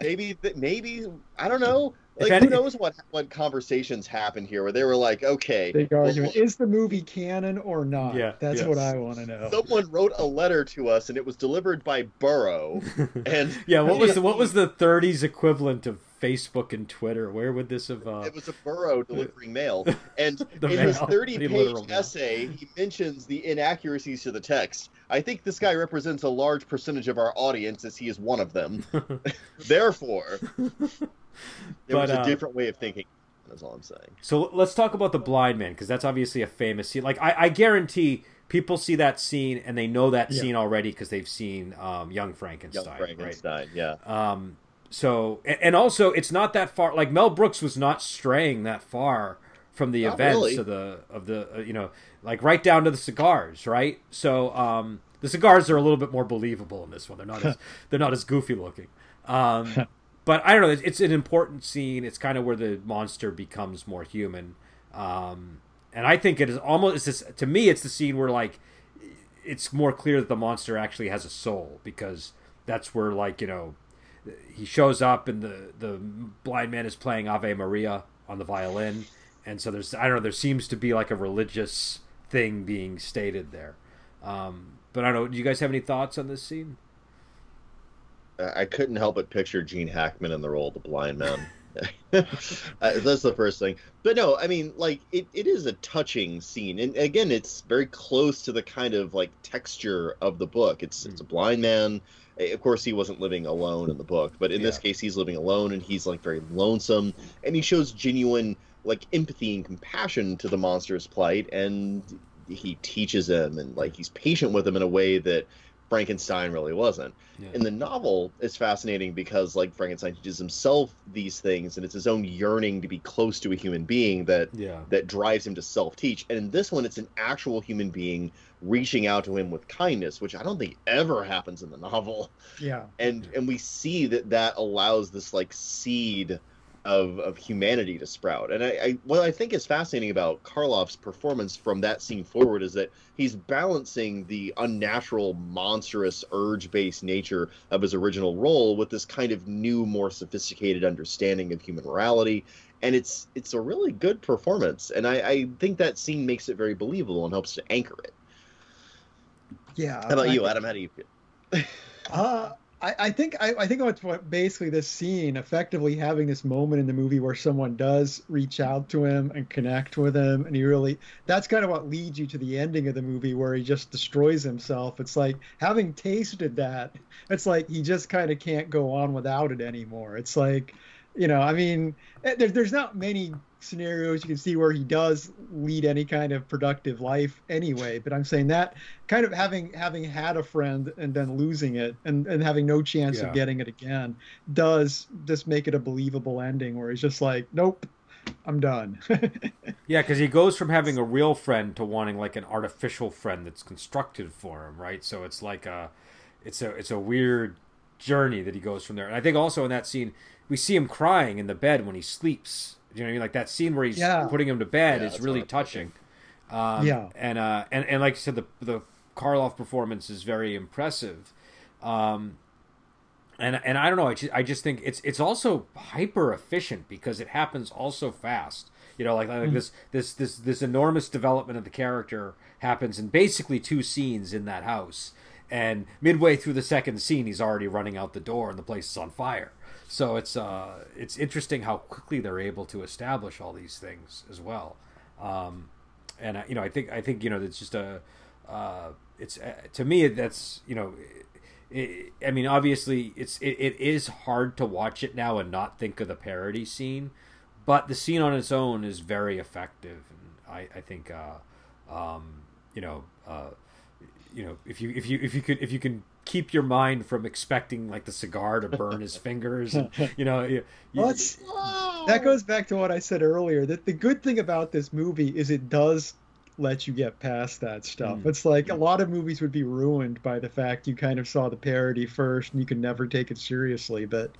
maybe maybe I don't know. If Like any- who knows what what conversations happened here where they were like, okay, Big well. Is the movie canon or not? Yeah, That's yes. what I want to know. someone wrote a letter to us and it was delivered by Burrow, and yeah, what was the, what was the 30s equivalent of Facebook and Twitter? Where would this have? Uh... It was a Burrow delivering mail, and in his mail. The thirty-page mail. essay, he mentions the inaccuracies to the text. I think this guy represents a large percentage of our audience, as he is one of them. Therefore, there But, was a uh, different way of thinking. That's all I'm saying. So let's talk about the blind man because that's obviously a famous scene. Like I, I guarantee people see that scene and they know that Yeah. scene already because they've seen um, Young Young Frankenstein, Frankenstein, yeah. Um, so and, and also it's not that far. Like Mel Brooks was not straying that far from the Not events really. of the of the uh, you know like right down to the cigars, right? So um, the cigars are a little bit more believable in this one. They're not as they're not as goofy looking. Um, but I don't know. It's, it's an important scene. It's kind of where the monster becomes more human. Um, and I think it is almost it's this, to me. It's the scene where like it's more clear that the monster actually has a soul because that's where like you know he shows up and the the blind man is playing Ave Maria on the violin, and so there's I don't know. There seems to be like a religious thing being stated there. Um, but I don't know. Do you guys have any thoughts on this scene? I I couldn't help but picture Gene Hackman in the role of the blind man. that's the first thing. But no, I mean, like it, it is a touching scene, and again, it's very close to the kind of like texture of the book. It's it's a mm. blind man. Of course, he wasn't living alone in the book, but in this case, he's living alone, and he's like very lonesome, and he shows genuine like empathy and compassion to the monster's plight, and he teaches him, and like he's patient with him in a way that Frankenstein really wasn't Yeah. in the novel it's fascinating because like frankenstein teaches himself these things and it's his own yearning to be close to a human being that yeah. that drives him to self-teach and in this one it's an actual human being reaching out to him with kindness which i don't think ever happens in the novel Yeah. and and we see that that allows this like seed of of humanity to sprout. And I, I what i think is fascinating about karloff's performance from that scene forward is that he's balancing the unnatural monstrous urge based nature of his original role with this kind of new more sophisticated understanding of human morality. And it's it's a really good performance. And i i think that scene makes it very believable and helps to anchor it. Yeah. how about I- you adam? How do you feel? Uh, I, I think I, I think what's what basically this scene effectively having this moment in the movie where someone does reach out to him and connect with him and he really that's kind of what leads you to the ending of the movie where he just destroys himself. It's like having tasted that it's like he just kind of can't go on without it anymore. It's like you know i mean eh, there, there's not many scenarios you can see where he does lead any kind of productive life anyway but i'm saying that kind of having having had a friend and then losing it and, and having no chance Yeah. of getting it again does just make it a believable ending where he's just like nope i'm done Yeah, because he goes from having a real friend to wanting like an artificial friend that's constructed for him, right? So it's like a, it's a it's a weird journey that he goes from there. And I think also in that scene we see him crying in the bed when he sleeps. You know what I mean? Like that scene where he's Yeah. putting him to bed Yeah, is really touching. Um, Yeah. and uh, and and like you said, the the Karloff performance is very impressive. Um, and and I don't know. I just, I just think it's it's also hyper efficient because it happens all so fast. You know, like like this this this this enormous development of the character happens in basically two scenes in that house, and midway through the second scene, he's already running out the door and the place is on fire. So it's uh it's interesting how quickly they're able to establish all these things as well. Um, and uh, you know, I think I think you know it's just a uh, it's uh, to me that's you know. It, I mean, obviously, it's it, it is hard to watch it now and not think of the parody scene, but the scene on its own is very effective, and I, I think, uh, um, you know, uh, you know, if you if you if you could if you can keep your mind from expecting like the cigar to burn his fingers, and, you know, you, you, Well, it's- that goes back to what I said earlier. That the good thing about this movie is it does let you get past that stuff. Mm. It's like a lot of movies would be ruined by the fact you kind of saw the parody first and you could never take it seriously. But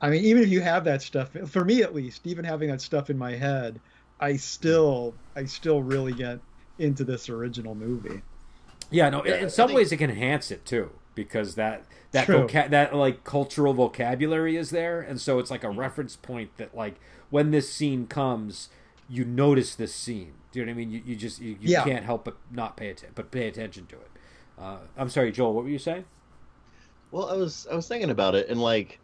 I mean, even if you have that stuff, for me at least, even having that stuff in my head, I still, I still really get into this original movie. Yeah, no. Yeah, in some think- ways, it can enhance it too because that that voca- that like cultural vocabulary is there, and so it's like a reference point that like when this scene comes, you notice this scene. Do you know what I mean? You, you just you, you Yeah. can't help but not pay attention, but pay attention to it. Uh, I'm sorry, Joel. What were you saying? Well, I was I was thinking about it, and like,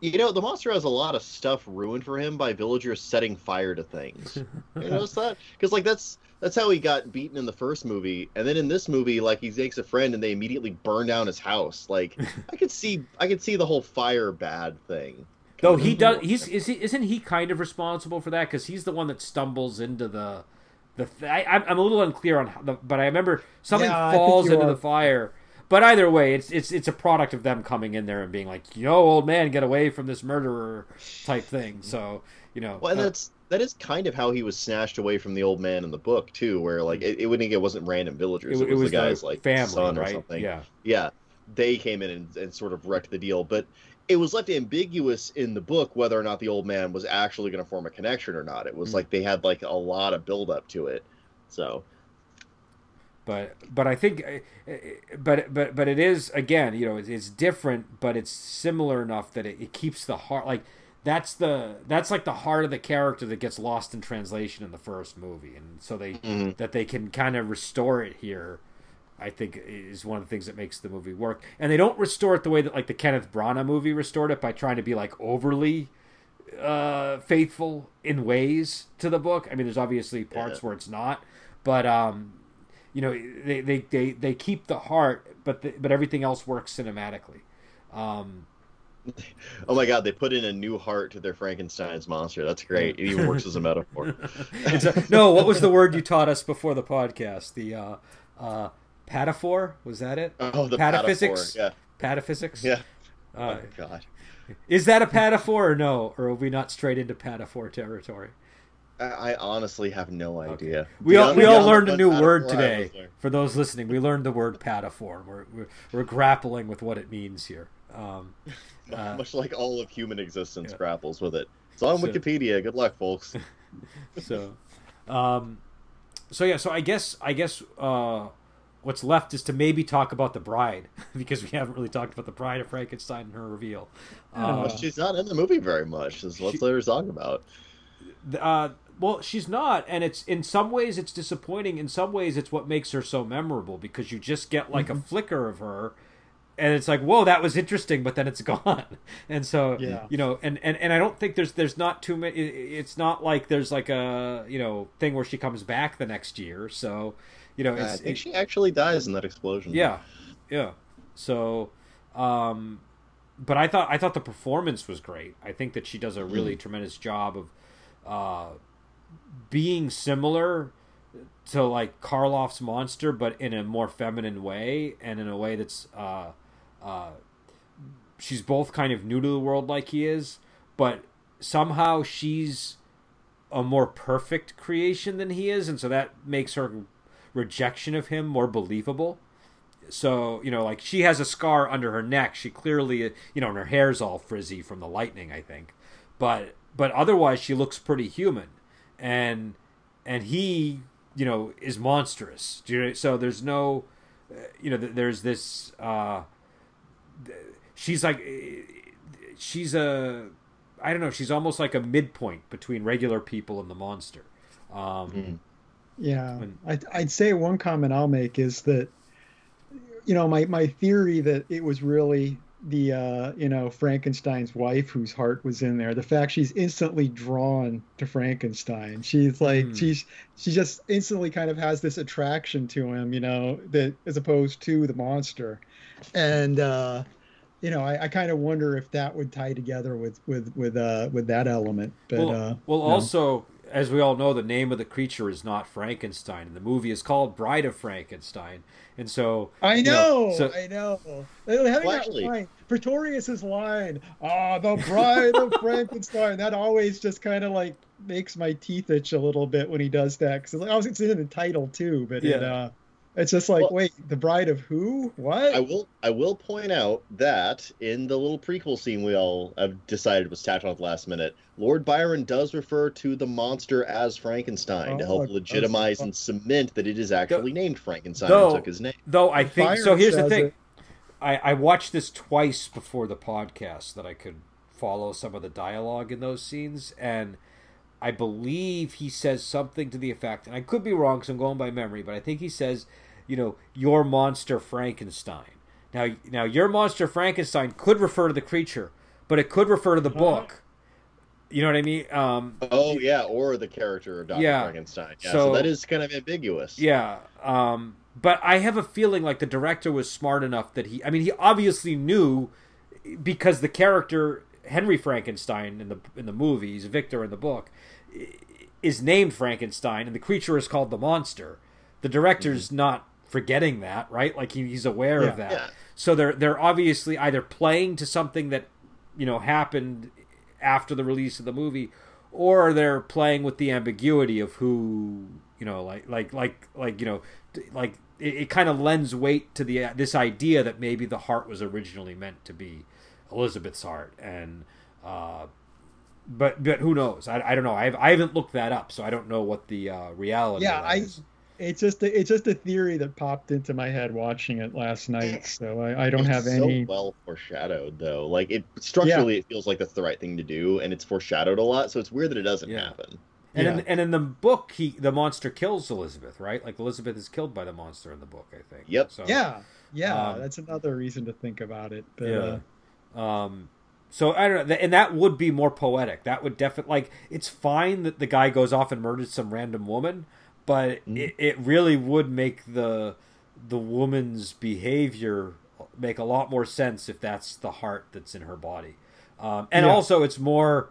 you know, the monster has a lot of stuff ruined for him by villagers setting fire to things. you notice that? Because like that's that's how he got beaten in the first movie, and then in this movie, like he makes a friend, and they immediately burn down his house. Like I could see I could see the whole fire bad thing. Though he does, he's is he, isn't he kind of responsible for that because he's the one that stumbles into the the. I, I'm I'm a little unclear on how the, but I remember something Yeah, falls into are. the fire. But either way, it's it's it's a product of them coming in there and being like, "Yo, old man, get away from this murderer," type thing. So you know, Well, and uh, that's that is kind of how he was snatched away from the old man in the book too, where like it, it wouldn't it wasn't random villagers, it, it, was, the guy's like family, son or right? something. Yeah, yeah, they came in and, and sort of wrecked the deal. But it was left ambiguous in the book whether or not the old man was actually going to form a connection or not. It was Mm. like they had like a lot of build up to it. So but but I think, uh, uh, but but but it is again, you know, it's, it's different, but it's similar enough that it, it keeps the heart like that's the that's like the heart of the character that gets lost in translation in the first movie, and so they Mhm. that they can kind of restore it here. I think is one of the things that makes the movie work, and they don't restore it the way that like the Kenneth Branagh movie restored it by trying to be like overly uh, faithful in ways to the book. I mean, there's obviously parts Yeah. where it's not, but um, you know, they, they, they, they keep the heart, but the, but everything else works cinematically. Um, oh my god, they put in a new heart to their Frankenstein's monster. That's great. It even works as a metaphor. a, no, what was the word you taught us before the podcast? The uh, uh, pataphor was that it? Oh, the Pataphysics? pataphysics. Yeah, Pataphysics. yeah. Uh, oh god. is that a pataphor or no? Or are we not straight into pataphor territory? I, I honestly have no idea. We all, we all learned a new word today. For those listening, we learned the word pataphor. We're, we're, we're grappling with what it means here. Um, uh, Much like all of human existence yeah. grapples with it. It's on So- Wikipedia. Good luck, folks. so, um, so yeah. So I guess I guess uh, what's left is to maybe talk about the bride because we haven't really talked about the bride of Frankenstein and her reveal. Oh. Uh, She's not in the movie very much. Is what She- they're talking about. uh, well, she's not, and it's in some ways it's disappointing. In some ways, it's what makes her so memorable because you just get like a flicker of her, and it's like, whoa, that was interesting, but then it's gone. And so, Yeah. you know, and, and and I don't think there's there's not too many. It's not like there's like a you know thing where she comes back the next year. So, you know, I it's, think she actually dies in that explosion. yeah, yeah. So, um, but I thought I thought the performance was great. I think that she does a really tremendous job of uh, being similar to like Karloff's monster, but in a more feminine way and in a way that's uh, uh, she's both kind of new to the world like he is, but somehow she's a more perfect creation than he is, and so that makes her rejection of him more believable. So you know, like she has a scar under her neck. She clearly, you know, and her hair's all frizzy from the lightning, I think. But but otherwise, she looks pretty human, and and he, you know, is monstrous. Do you, so there's no, uh, you know, there's this. Uh, she's like, uh, she's a, I don't know. She's almost like a midpoint between regular people and the monster. Um, Mhm. Yeah, When- I'd, I'd say one comment I'll make is that, you know, my, my theory that it was really the, uh, you know, Frankenstein's wife whose heart was in there. The fact she's instantly drawn to Frankenstein. She's like, Hmm. she's, she just instantly kind of has this attraction to him, you know, that as opposed to the monster. And, uh, you know, I, I kind of wonder if that would tie together with with with uh with that element. But well, uh, well no. also as we all know, the name of the creature is not Frankenstein, and the movie is called Bride of Frankenstein. And so I know, you know so, I know. Having well, that line, Pretorius's line, "Ah, oh, the Bride of Frankenstein." That always just kind of like makes my teeth itch a little bit when he does that because like, obviously it's in the title too, but yeah. it, uh, it's just like, well, wait, the bride of who? What? I will I will point out that in the little prequel scene we all have decided was tacked on at the last minute, Lord Byron does refer to the monster as Frankenstein oh, to help oh, legitimize and cement that it is actually though, named Frankenstein though, took his name. Though I think Byron so here's the thing. I, I watched this twice before the podcast that I could follow some of the dialogue in those scenes and I believe he says something to the effect, and I could be wrong because I'm going by memory, but I think he says you know, your monster Frankenstein. Now, now your monster Frankenstein could refer to the creature, but it could refer to the book. You know what I mean? Um, oh yeah, or the character of Doctor yeah, Frankenstein. Yeah, so, so, that is kind of ambiguous. Yeah, um, but I have a feeling like the director was smart enough that he. I mean, he obviously knew because the character Henry Frankenstein in the in the movies, Victor in the book, is named Frankenstein, and the creature is called the monster. The director's mm-hmm. not forgetting that, right? Like he, he's aware yeah, of that. Yeah. So they're they're obviously either playing to something that you know happened after the release of the movie, or they're playing with the ambiguity of who you know, like like like like you know, like it, it kind of lends weight to the this idea that maybe the heart was originally meant to be Elizabeth's heart, and uh, but but who knows? I, I don't know. I, have, I haven't looked that up, so I don't know what the uh, reality. Yeah, I is it's just a, it's just a theory that popped into my head watching it last night. So I, I don't it's have any. So well foreshadowed though. Like it structurally, yeah. it feels like that's the right thing to do, and it's foreshadowed a lot. So it's weird that it doesn't yeah. happen. And yeah. in, and in the book, he the monster kills Elizabeth, right? Like Elizabeth is killed by the monster in the book, I think. Yep. So, yeah, yeah, um, that's another reason to think about it. But, yeah. Uh, um, so I don't know, and that would be more poetic. That would definitely like it's fine that the guy goes off and murders some random woman, but mm-hmm. it, it really would make the the woman's behavior make a lot more sense if that's the heart that's in her body. Um, and yeah. also, it's more.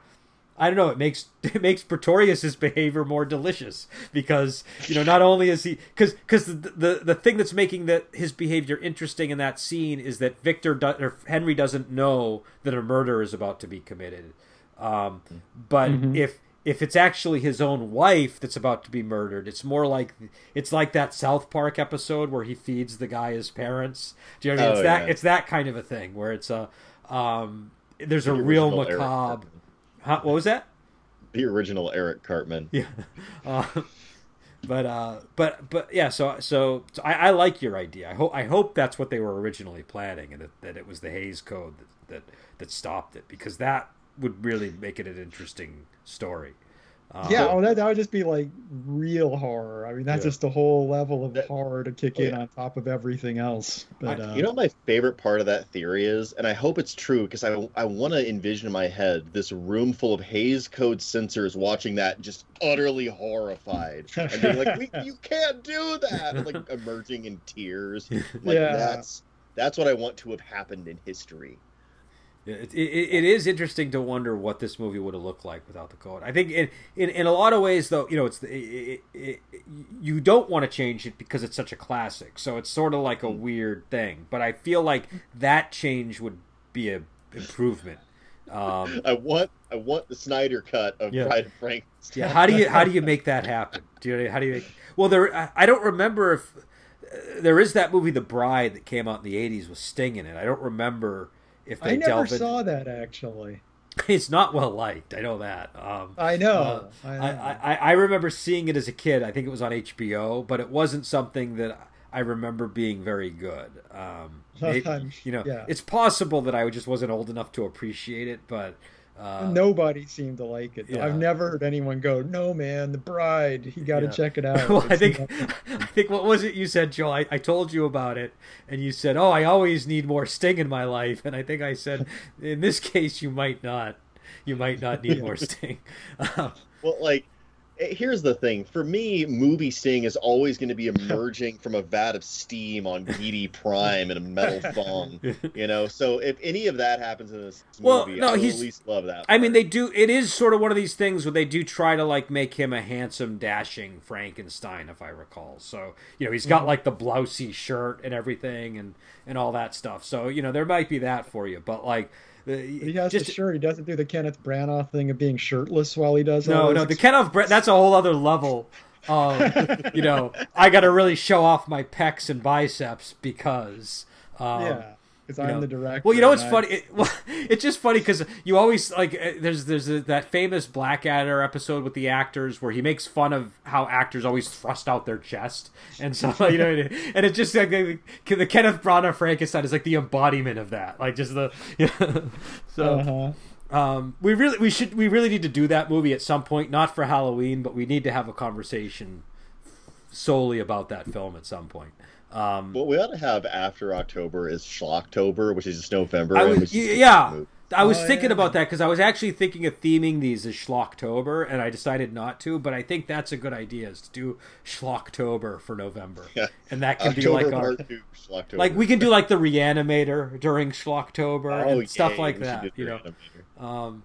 I don't know. It makes it makes Pretorius's behavior more delicious because you know not only is he because because the, the the thing that's making that his behavior interesting in that scene is that Victor do, or Henry doesn't know that a murder is about to be committed. Um, but mm-hmm. if if it's actually his own wife that's about to be murdered, it's more like it's like that South Park episode where he feeds the guy his parents. Do you know what I mean? Oh, it's that it's that kind of a thing where it's a um, there's the a real macabre. Huh? What was that? The original Eric Cartman. Yeah. Uh, but uh, but but yeah. So so, so I, I, like your idea. I hope I hope that's what they were originally planning, and that, that it was the Hays Code that, that that stopped it because that would really make it an interesting story. Um, yeah, oh, that, that would just be like real horror. I mean, that's yeah. just a whole level of that, horror to kick oh, in yeah. on top of everything else. But I, uh, you know, my favorite part of that theory is, and I hope it's true because I I want to envision in my head this room full of Hays Code censors watching that, just utterly horrified and being like, "You can't do that!" And, like emerging in tears. Like yeah. that's that's what I want to have happened in history. It, it, it is interesting to wonder what this movie would have looked like without the code. I think in in, in a lot of ways, though, you know, it's it, it, you don't want to change it because it's such a classic. So it's sort of like a weird thing. But I feel like that change would be a improvement. Um, I want I want the Snyder cut of yeah. Bride of Frankenstein. Yeah, how do you how do you make that happen? Do you how do you make? Well, there I, I don't remember if uh, there is that movie The Bride that came out in the '80s with Sting in it. I don't remember if they I never saw that actually. It's not well liked. I know that. Um, I, know. Uh, I, know. I, I, I remember seeing it as a kid. I think it was on HBO, but it wasn't something that I remember being very good. Um, you know, yeah. it's possible that I just wasn't old enough to appreciate it, but uh, Nobody seemed to like it. Yeah. I've never heard anyone go, "No, man, The Bride. You got to yeah. check it out." well, I think, I think what was it you said, Joe? I, I told you about it, and you said, "Oh, I always need more Sting in my life," and I think I said, "In this case, you might not. You might not need more Sting." well, like Eh, here's the thing. For me, movie Sting is always going to be emerging from a vat of steam on Giedi Prime and a metal thong. You know, so if any of that happens in this movie, Well, no, I he's- at least love that. I mean, they do. It is sort of one of these things where they do try to like make him a handsome, dashing Frankenstein, if I recall. So you know, he's got mm-hmm. like the blousey shirt and everything, and and all that stuff. So you know, there might be that for you, but like, He has just the shirt. He doesn't do the Kenneth Branagh thing of being shirtless while he does. no, no, the Kenneth Brett. That's a whole other level. Um, you know, I got to really show off my pecs and biceps because. Um, yeah, because I'm know. the director. Well, you know what's I- funny? It, well, it's just funny because you always like uh, there's there's a, that famous Blackadder episode with the actors where he makes fun of how actors always thrust out their chest and so you know and it's just like the, the Kenneth Branagh Frankenstein is like the embodiment of that like just the you know, so Uh-huh. um, we really we should we really need to do that movie at some point not for Halloween but we need to have a conversation solely about that film at some point. Um, what we ought to have after October is Schlocktober, which is just November. I was, we yeah. I was Oh, thinking yeah. about that because I was actually thinking of theming these as Schlocktober, and I decided not to. But I think that's a good idea: is to do Schlocktober for November, Yeah. and that can October be like our, two, like we can do like the Reanimator during Schlocktober Oh, and stuff like that, you know. Um,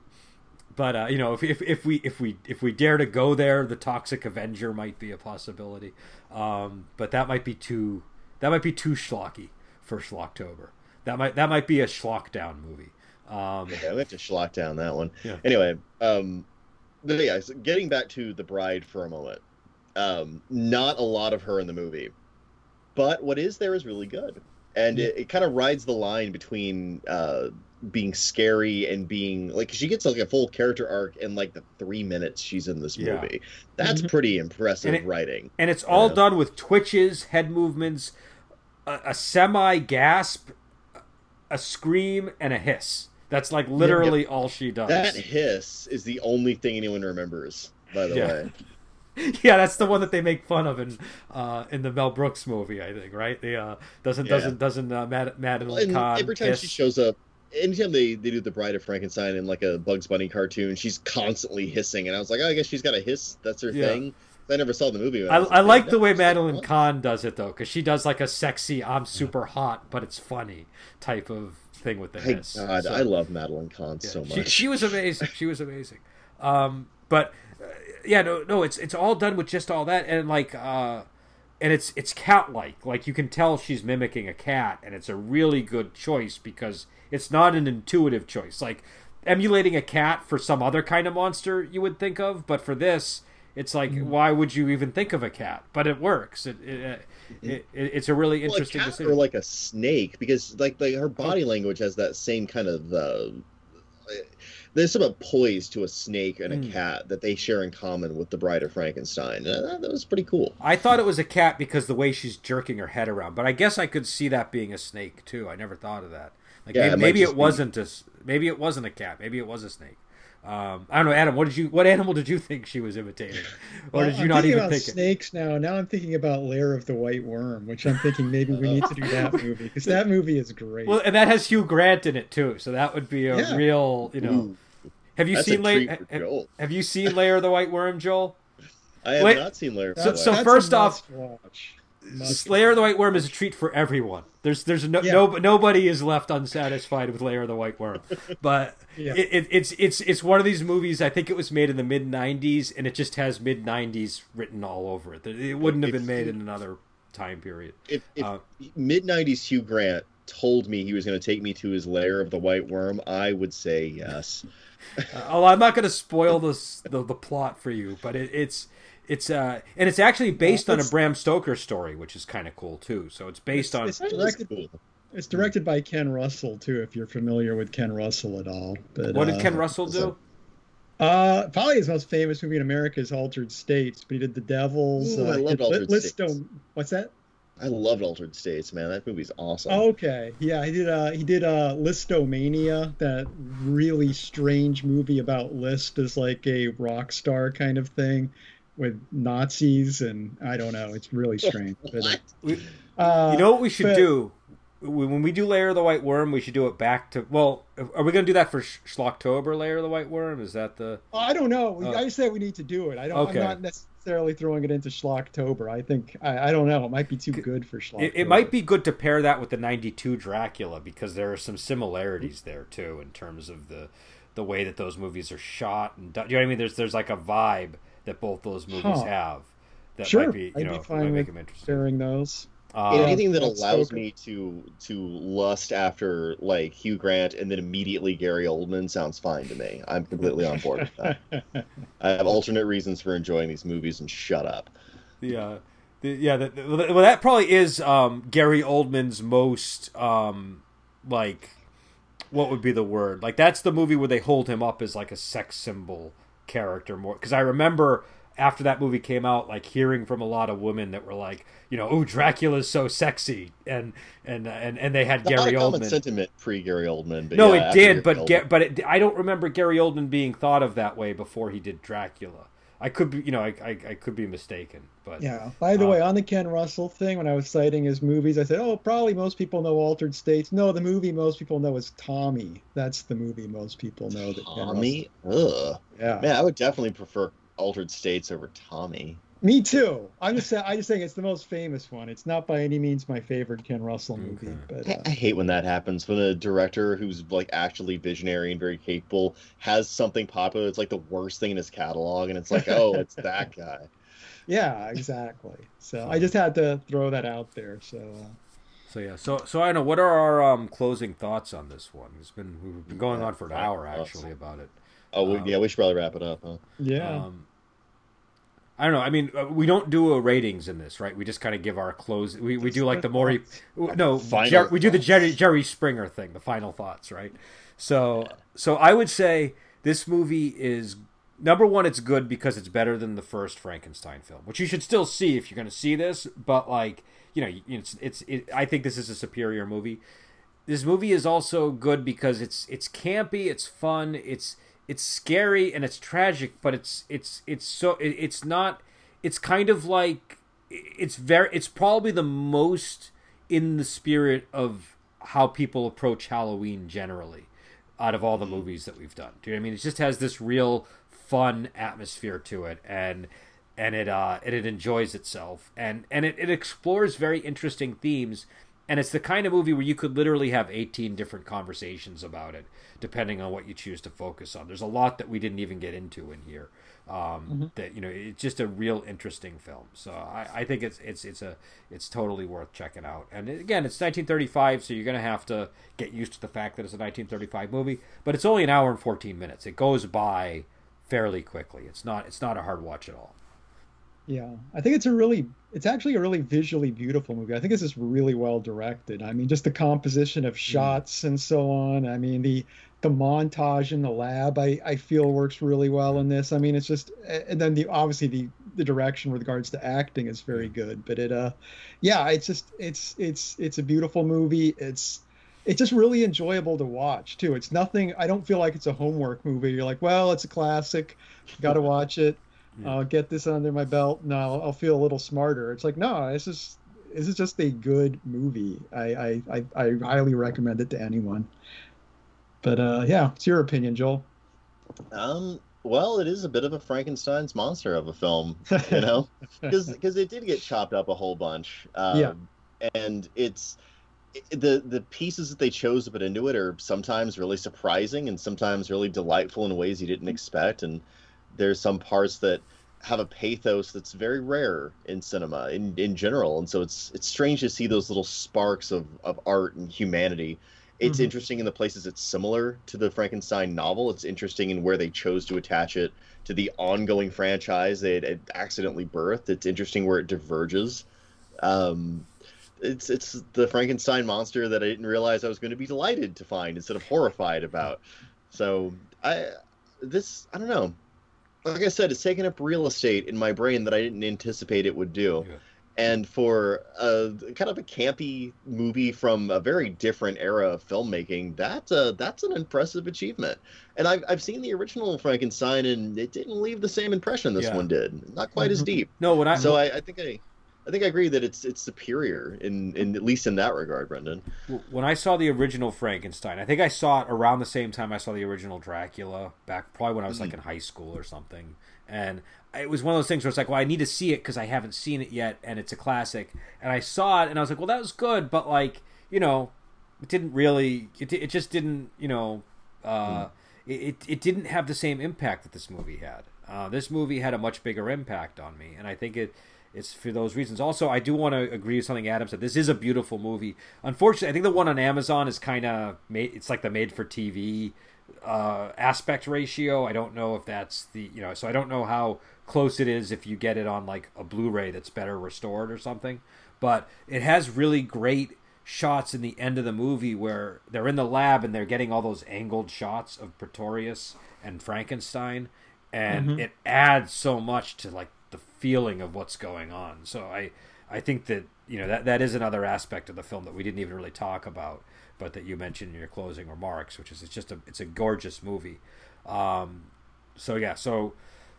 but uh, you know, if, if if we if we if we dare to go there, the Toxic Avenger might be a possibility. Um, but that might be too that might be too schlocky for Schlocktober. That might that might be a Schlockdown movie. Um, Yeah, we have to schlock down that one. Yeah. Anyway, um, but yeah, so getting back to the bride for a moment. Um, not a lot of her in the movie, but what is there is really good, and it, it kind of rides the line between uh, being scary and being like she gets like a full character arc in like the three minutes she's in this Yeah. movie. That's Mhm. pretty impressive And it- writing. and it's all Yeah. done with twitches, head movements, a, a semi gasp, a scream, and a hiss. That's like literally all she does. That hiss is the only thing anyone remembers. By the Yeah. way, yeah, that's the one that they make fun of in uh, in the Mel Brooks movie, I think. Right? The uh, doesn't Yeah. doesn't doesn't uh, Mad- Madeline and Kahn every time hiss. she shows up anytime they, they do the bride of frankenstein in like a bugs bunny cartoon she's constantly hissing and i was like oh, i guess she's got a hiss that's her Yeah. thing i never saw the movie I, I kid. like the way Madeline. Kahn does it though, because she does like a sexy "I'm super hot, but it's funny" type of thing with the Thank hiss. God, So- I love Madeline Kahn Yeah, so she, much. she was amazing. She was amazing. Um, but uh, yeah, no, no, it's it's all done with just all that, and like, uh, and it's it's cat like. Like you can tell she's mimicking a cat, and it's a really good choice because it's not an intuitive choice. Like emulating a cat for some other kind of monster you would think of, but for this. It's like, Mm-hmm. why would you even think of a cat? But it works. It, it, it, it it's a really Well, a interesting cat decision. or like a snake because like like her body language has that same kind of uh, there's some poise to a snake and a Mm. cat that they share in common with the bride of frankenstein that, that was pretty cool I thought it was a cat because the way she's jerking her head around, but I guess I could see that being a snake too. I never thought of that. Like Yeah, maybe, it maybe it wasn't a maybe it wasn't a cat. Maybe it was a snake. Um, I don't know, Adam. What did you? What animal did you think she was imitating, or Well, did you I'm not even about think it? snakes now. Now I'm thinking about Lair of the White Worm, which I'm thinking maybe we need to do that movie because that movie is great. Well, and that has Hugh Grant in it too, so that would be a Yeah. real, you know. Ooh, Have you that's seen a Lair? Have, have you seen Lair of the White Worm, Joel? i have Wait, not seen Lair so- of the so White. That's a first off- must-watch. Must Slayer of the White Worm is a treat for everyone. There's there's no, Yeah. no nobody is left unsatisfied with Lair of the White Worm, but Yeah. it, it, it's it's it's one of these movies. I think it was made in the mid '90s, and it just has mid '90s written all over it. It wouldn't have been made in another time period. if, if Uh, mid 90s Hugh Grant told me he was going to take me to his lair of the white worm, I would say yes. Uh, although I'm not going to spoil this the, the plot for you, but it, it's it's uh and it's actually based on a Bram Stoker story, which is kind of cool too. So it's based on it's directed. cool. It's directed by Ken Russell too, if you're familiar with Ken Russell at all. But what did uh, Ken Russell do? Uh, probably his most famous movie in America is Altered States, but he did The Devils. Ooh, I uh, he loved Altered Listo- States. What's that? I loved Altered States, man. That movie's awesome. Okay, yeah, he did. Uh, he did uh, Lisztomania, that really strange movie about Liszt as like a rock star kind of thing with Nazis, and I don't know. It's really strange. But, What? Uh, you know what we should but- do? when we do Lair of the White Worm, we should do it back to. Well, are we going to do that for Schlocktober, Lair of the White Worm? Is that the? I don't know. Oh. I just said we need to do it. I don't. Okay. I'm not necessarily throwing it into Schlocktober. I think I, I don't know. It might be too good for Schlocktober. It, it, might be good to pair that with the '92 Dracula because there are some similarities there too in terms of the the way that those movies are shot and you know what I mean. There's there's like a vibe that both those movies huh. have that sure. might be you I'd know be fine might make them interesting. Sharing those. Um, Anything that allows me to to lust after like Hugh Grant and then immediately Gary Oldman sounds fine to me. I'm completely on board with that. I have alternate reasons for enjoying these movies and shut up. Yeah, the, yeah. The, the, well, that probably is um, Gary Oldman's most um, like what would be the word? Like that's the movie where they hold him up as like a sex symbol character more because I remember after that movie came out, like hearing from a lot of women that were like, you know, oh, Dracula's so sexy, and and and and they had Gary Oldman. sentiment pre Gary Oldman. But no, yeah, it did, but Ga- but it, I don't remember Gary Oldman being thought of that way before he did Dracula. I could be, you know, I, I, I could be mistaken, but yeah. By the uh, way, on the Ken Russell thing, when I was citing his movies, I said, "Oh, probably most people know Altered States." No, the movie most people know is Tommy. That's the movie most people know. That Tommy, ugh, yeah, man, I would definitely prefer Altered States over Tommy. Me too. I'm just saying. I just saying it's the most famous one. It's not by any means my favorite Ken Russell movie. Okay. But uh, I, hate when that happens. When a director who's like actually visionary and very capable has something popular. It's like the worst thing in his catalog, and it's like, oh, it's that guy. Yeah, exactly. So I just had to throw that out there. So. Uh, so yeah, so so I know what are our um, closing thoughts on this one? It's been we've been going on for an hour actually about it. Oh um, yeah, we should probably wrap it up. Huh? Yeah. Um, I don't know. I mean, uh, we don't do a ratings in this, right? We just kind of give our close. We, we do like the more no, Jer, we do the Jerry Jerry Springer thing, the final thoughts, right? So so I would say this movie is number one. It's good because it's better than the first Frankenstein film, which you should still see if you're going to see this. But like you know, it's it's. It, I think this is a superior movie. This movie is also good because it's it's campy, it's fun, it's it's scary and it's tragic, but it's it's it's so it, it's not. It's kind of like it's very. It's probably the most in the spirit of how people approach Halloween generally, out of all the movies that we've done. Do you know what I mean? It just has this real fun atmosphere to it, and and it uh and it enjoys itself, and and it, it explores very interesting themes and it's the kind of movie where you could literally have 18 different conversations about it depending on what you choose to focus on. There's a lot that we didn't even get into in here um, mm-hmm. that you know it's just a real interesting film. So I, I, think it's it's it's a it's totally worth checking out. And again it's 1935 so you're gonna have to get used to the fact that it's a 1935 movie but it's only an hour and 14 minutes. It goes by fairly quickly. It's not it's not a hard watch at all yeah, I think it's a really, it's actually a really visually beautiful movie. I think this is really well directed. I mean, just the composition of mm. shots and so on. I mean, the the montage in the lab, I, I feel works really well in this. I mean, it's just, and then the obviously the the direction with regards to acting is very good. But it, uh, yeah, it's just it's it's it's a beautiful movie. It's it's just really enjoyable to watch too. It's nothing. I don't feel like it's a homework movie. You're like, well, it's a classic, got to watch it yeah. I'll get this under my belt. Now I'll feel a little smarter. It's like no, this is this is just a good movie. I I, I, I highly recommend it to anyone. But uh, yeah, it's your opinion, Joel. Um, well, it is a bit of a Frankenstein's monster of a film, you know, because because it did get chopped up a whole bunch. Um, yeah, and it's the the pieces that they chose to put into it are sometimes really surprising and sometimes really delightful in ways you didn't expect. And there's some parts that have a pathos that's very rare in cinema in, in general. And so it's it's strange to see those little sparks of, of art and humanity. It's mm-hmm. interesting in the places it's similar to the frankenstein novel. It's interesting in where they chose to attach it to the ongoing franchise they had accidentally birthed. It's interesting where it diverges. Um, it's it's the frankenstein monster that i didn't realize i was going to be delighted to find instead of horrified about. So i this i don't know like I said, it's taken up real estate in my brain that I didn't anticipate it would do. Yeah. And for a kind of a campy movie from a very different era of filmmaking, that's a that's an impressive achievement. And I've I've seen the original Frankenstein, and it didn't leave the same impression this yeah. one did. Not quite as mm-hmm. deep. No, what I so I, I think I I think I agree that it's it's superior in in at least in that regard, Brendan. When I saw the original Frankenstein, I think I saw it around the same time I saw the original Dracula, back probably when I was mm-hmm. like in high school or something. And it was one of those things where it's like, well, I need to see it because I haven't seen it yet, and it's a classic. And I saw it, and I was like, well, that was good, but like, you know, it didn't really, it, it just didn't, you know, uh, mm. it it didn't have the same impact that this movie had. Uh, this movie had a much bigger impact on me, and I think it it's for those reasons. Also, I do want to agree with something Adam said. This is a beautiful movie. Unfortunately, I think the one on Amazon is kind of made. It's like the made for TV uh, aspect ratio. I don't know if that's the you know. So I don't know how close it is if you get it on like a Blu-ray that's better restored or something. But it has really great shots in the end of the movie where they're in the lab and they're getting all those angled shots of Pretorius and Frankenstein and mm-hmm. it adds so much to like feeling of what's going on. So I I think that you know that that is another aspect of the film that we didn't even really talk about, but that you mentioned in your closing remarks, which is it's just a it's a gorgeous movie. Um, so yeah, so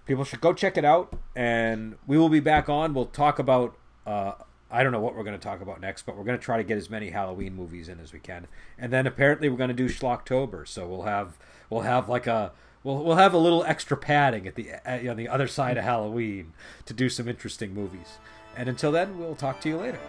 people should go check it out, and we will be back on. We'll talk about. Uh, I don't know what we're going to talk about next, but we're going to try to get as many Halloween movies in as we can, and then apparently we're going to do Schlocktober. So we'll have we'll have like a We'll we'll have a little extra padding at the at, on the other side of Halloween to do some interesting movies. And until then, we'll talk to you later.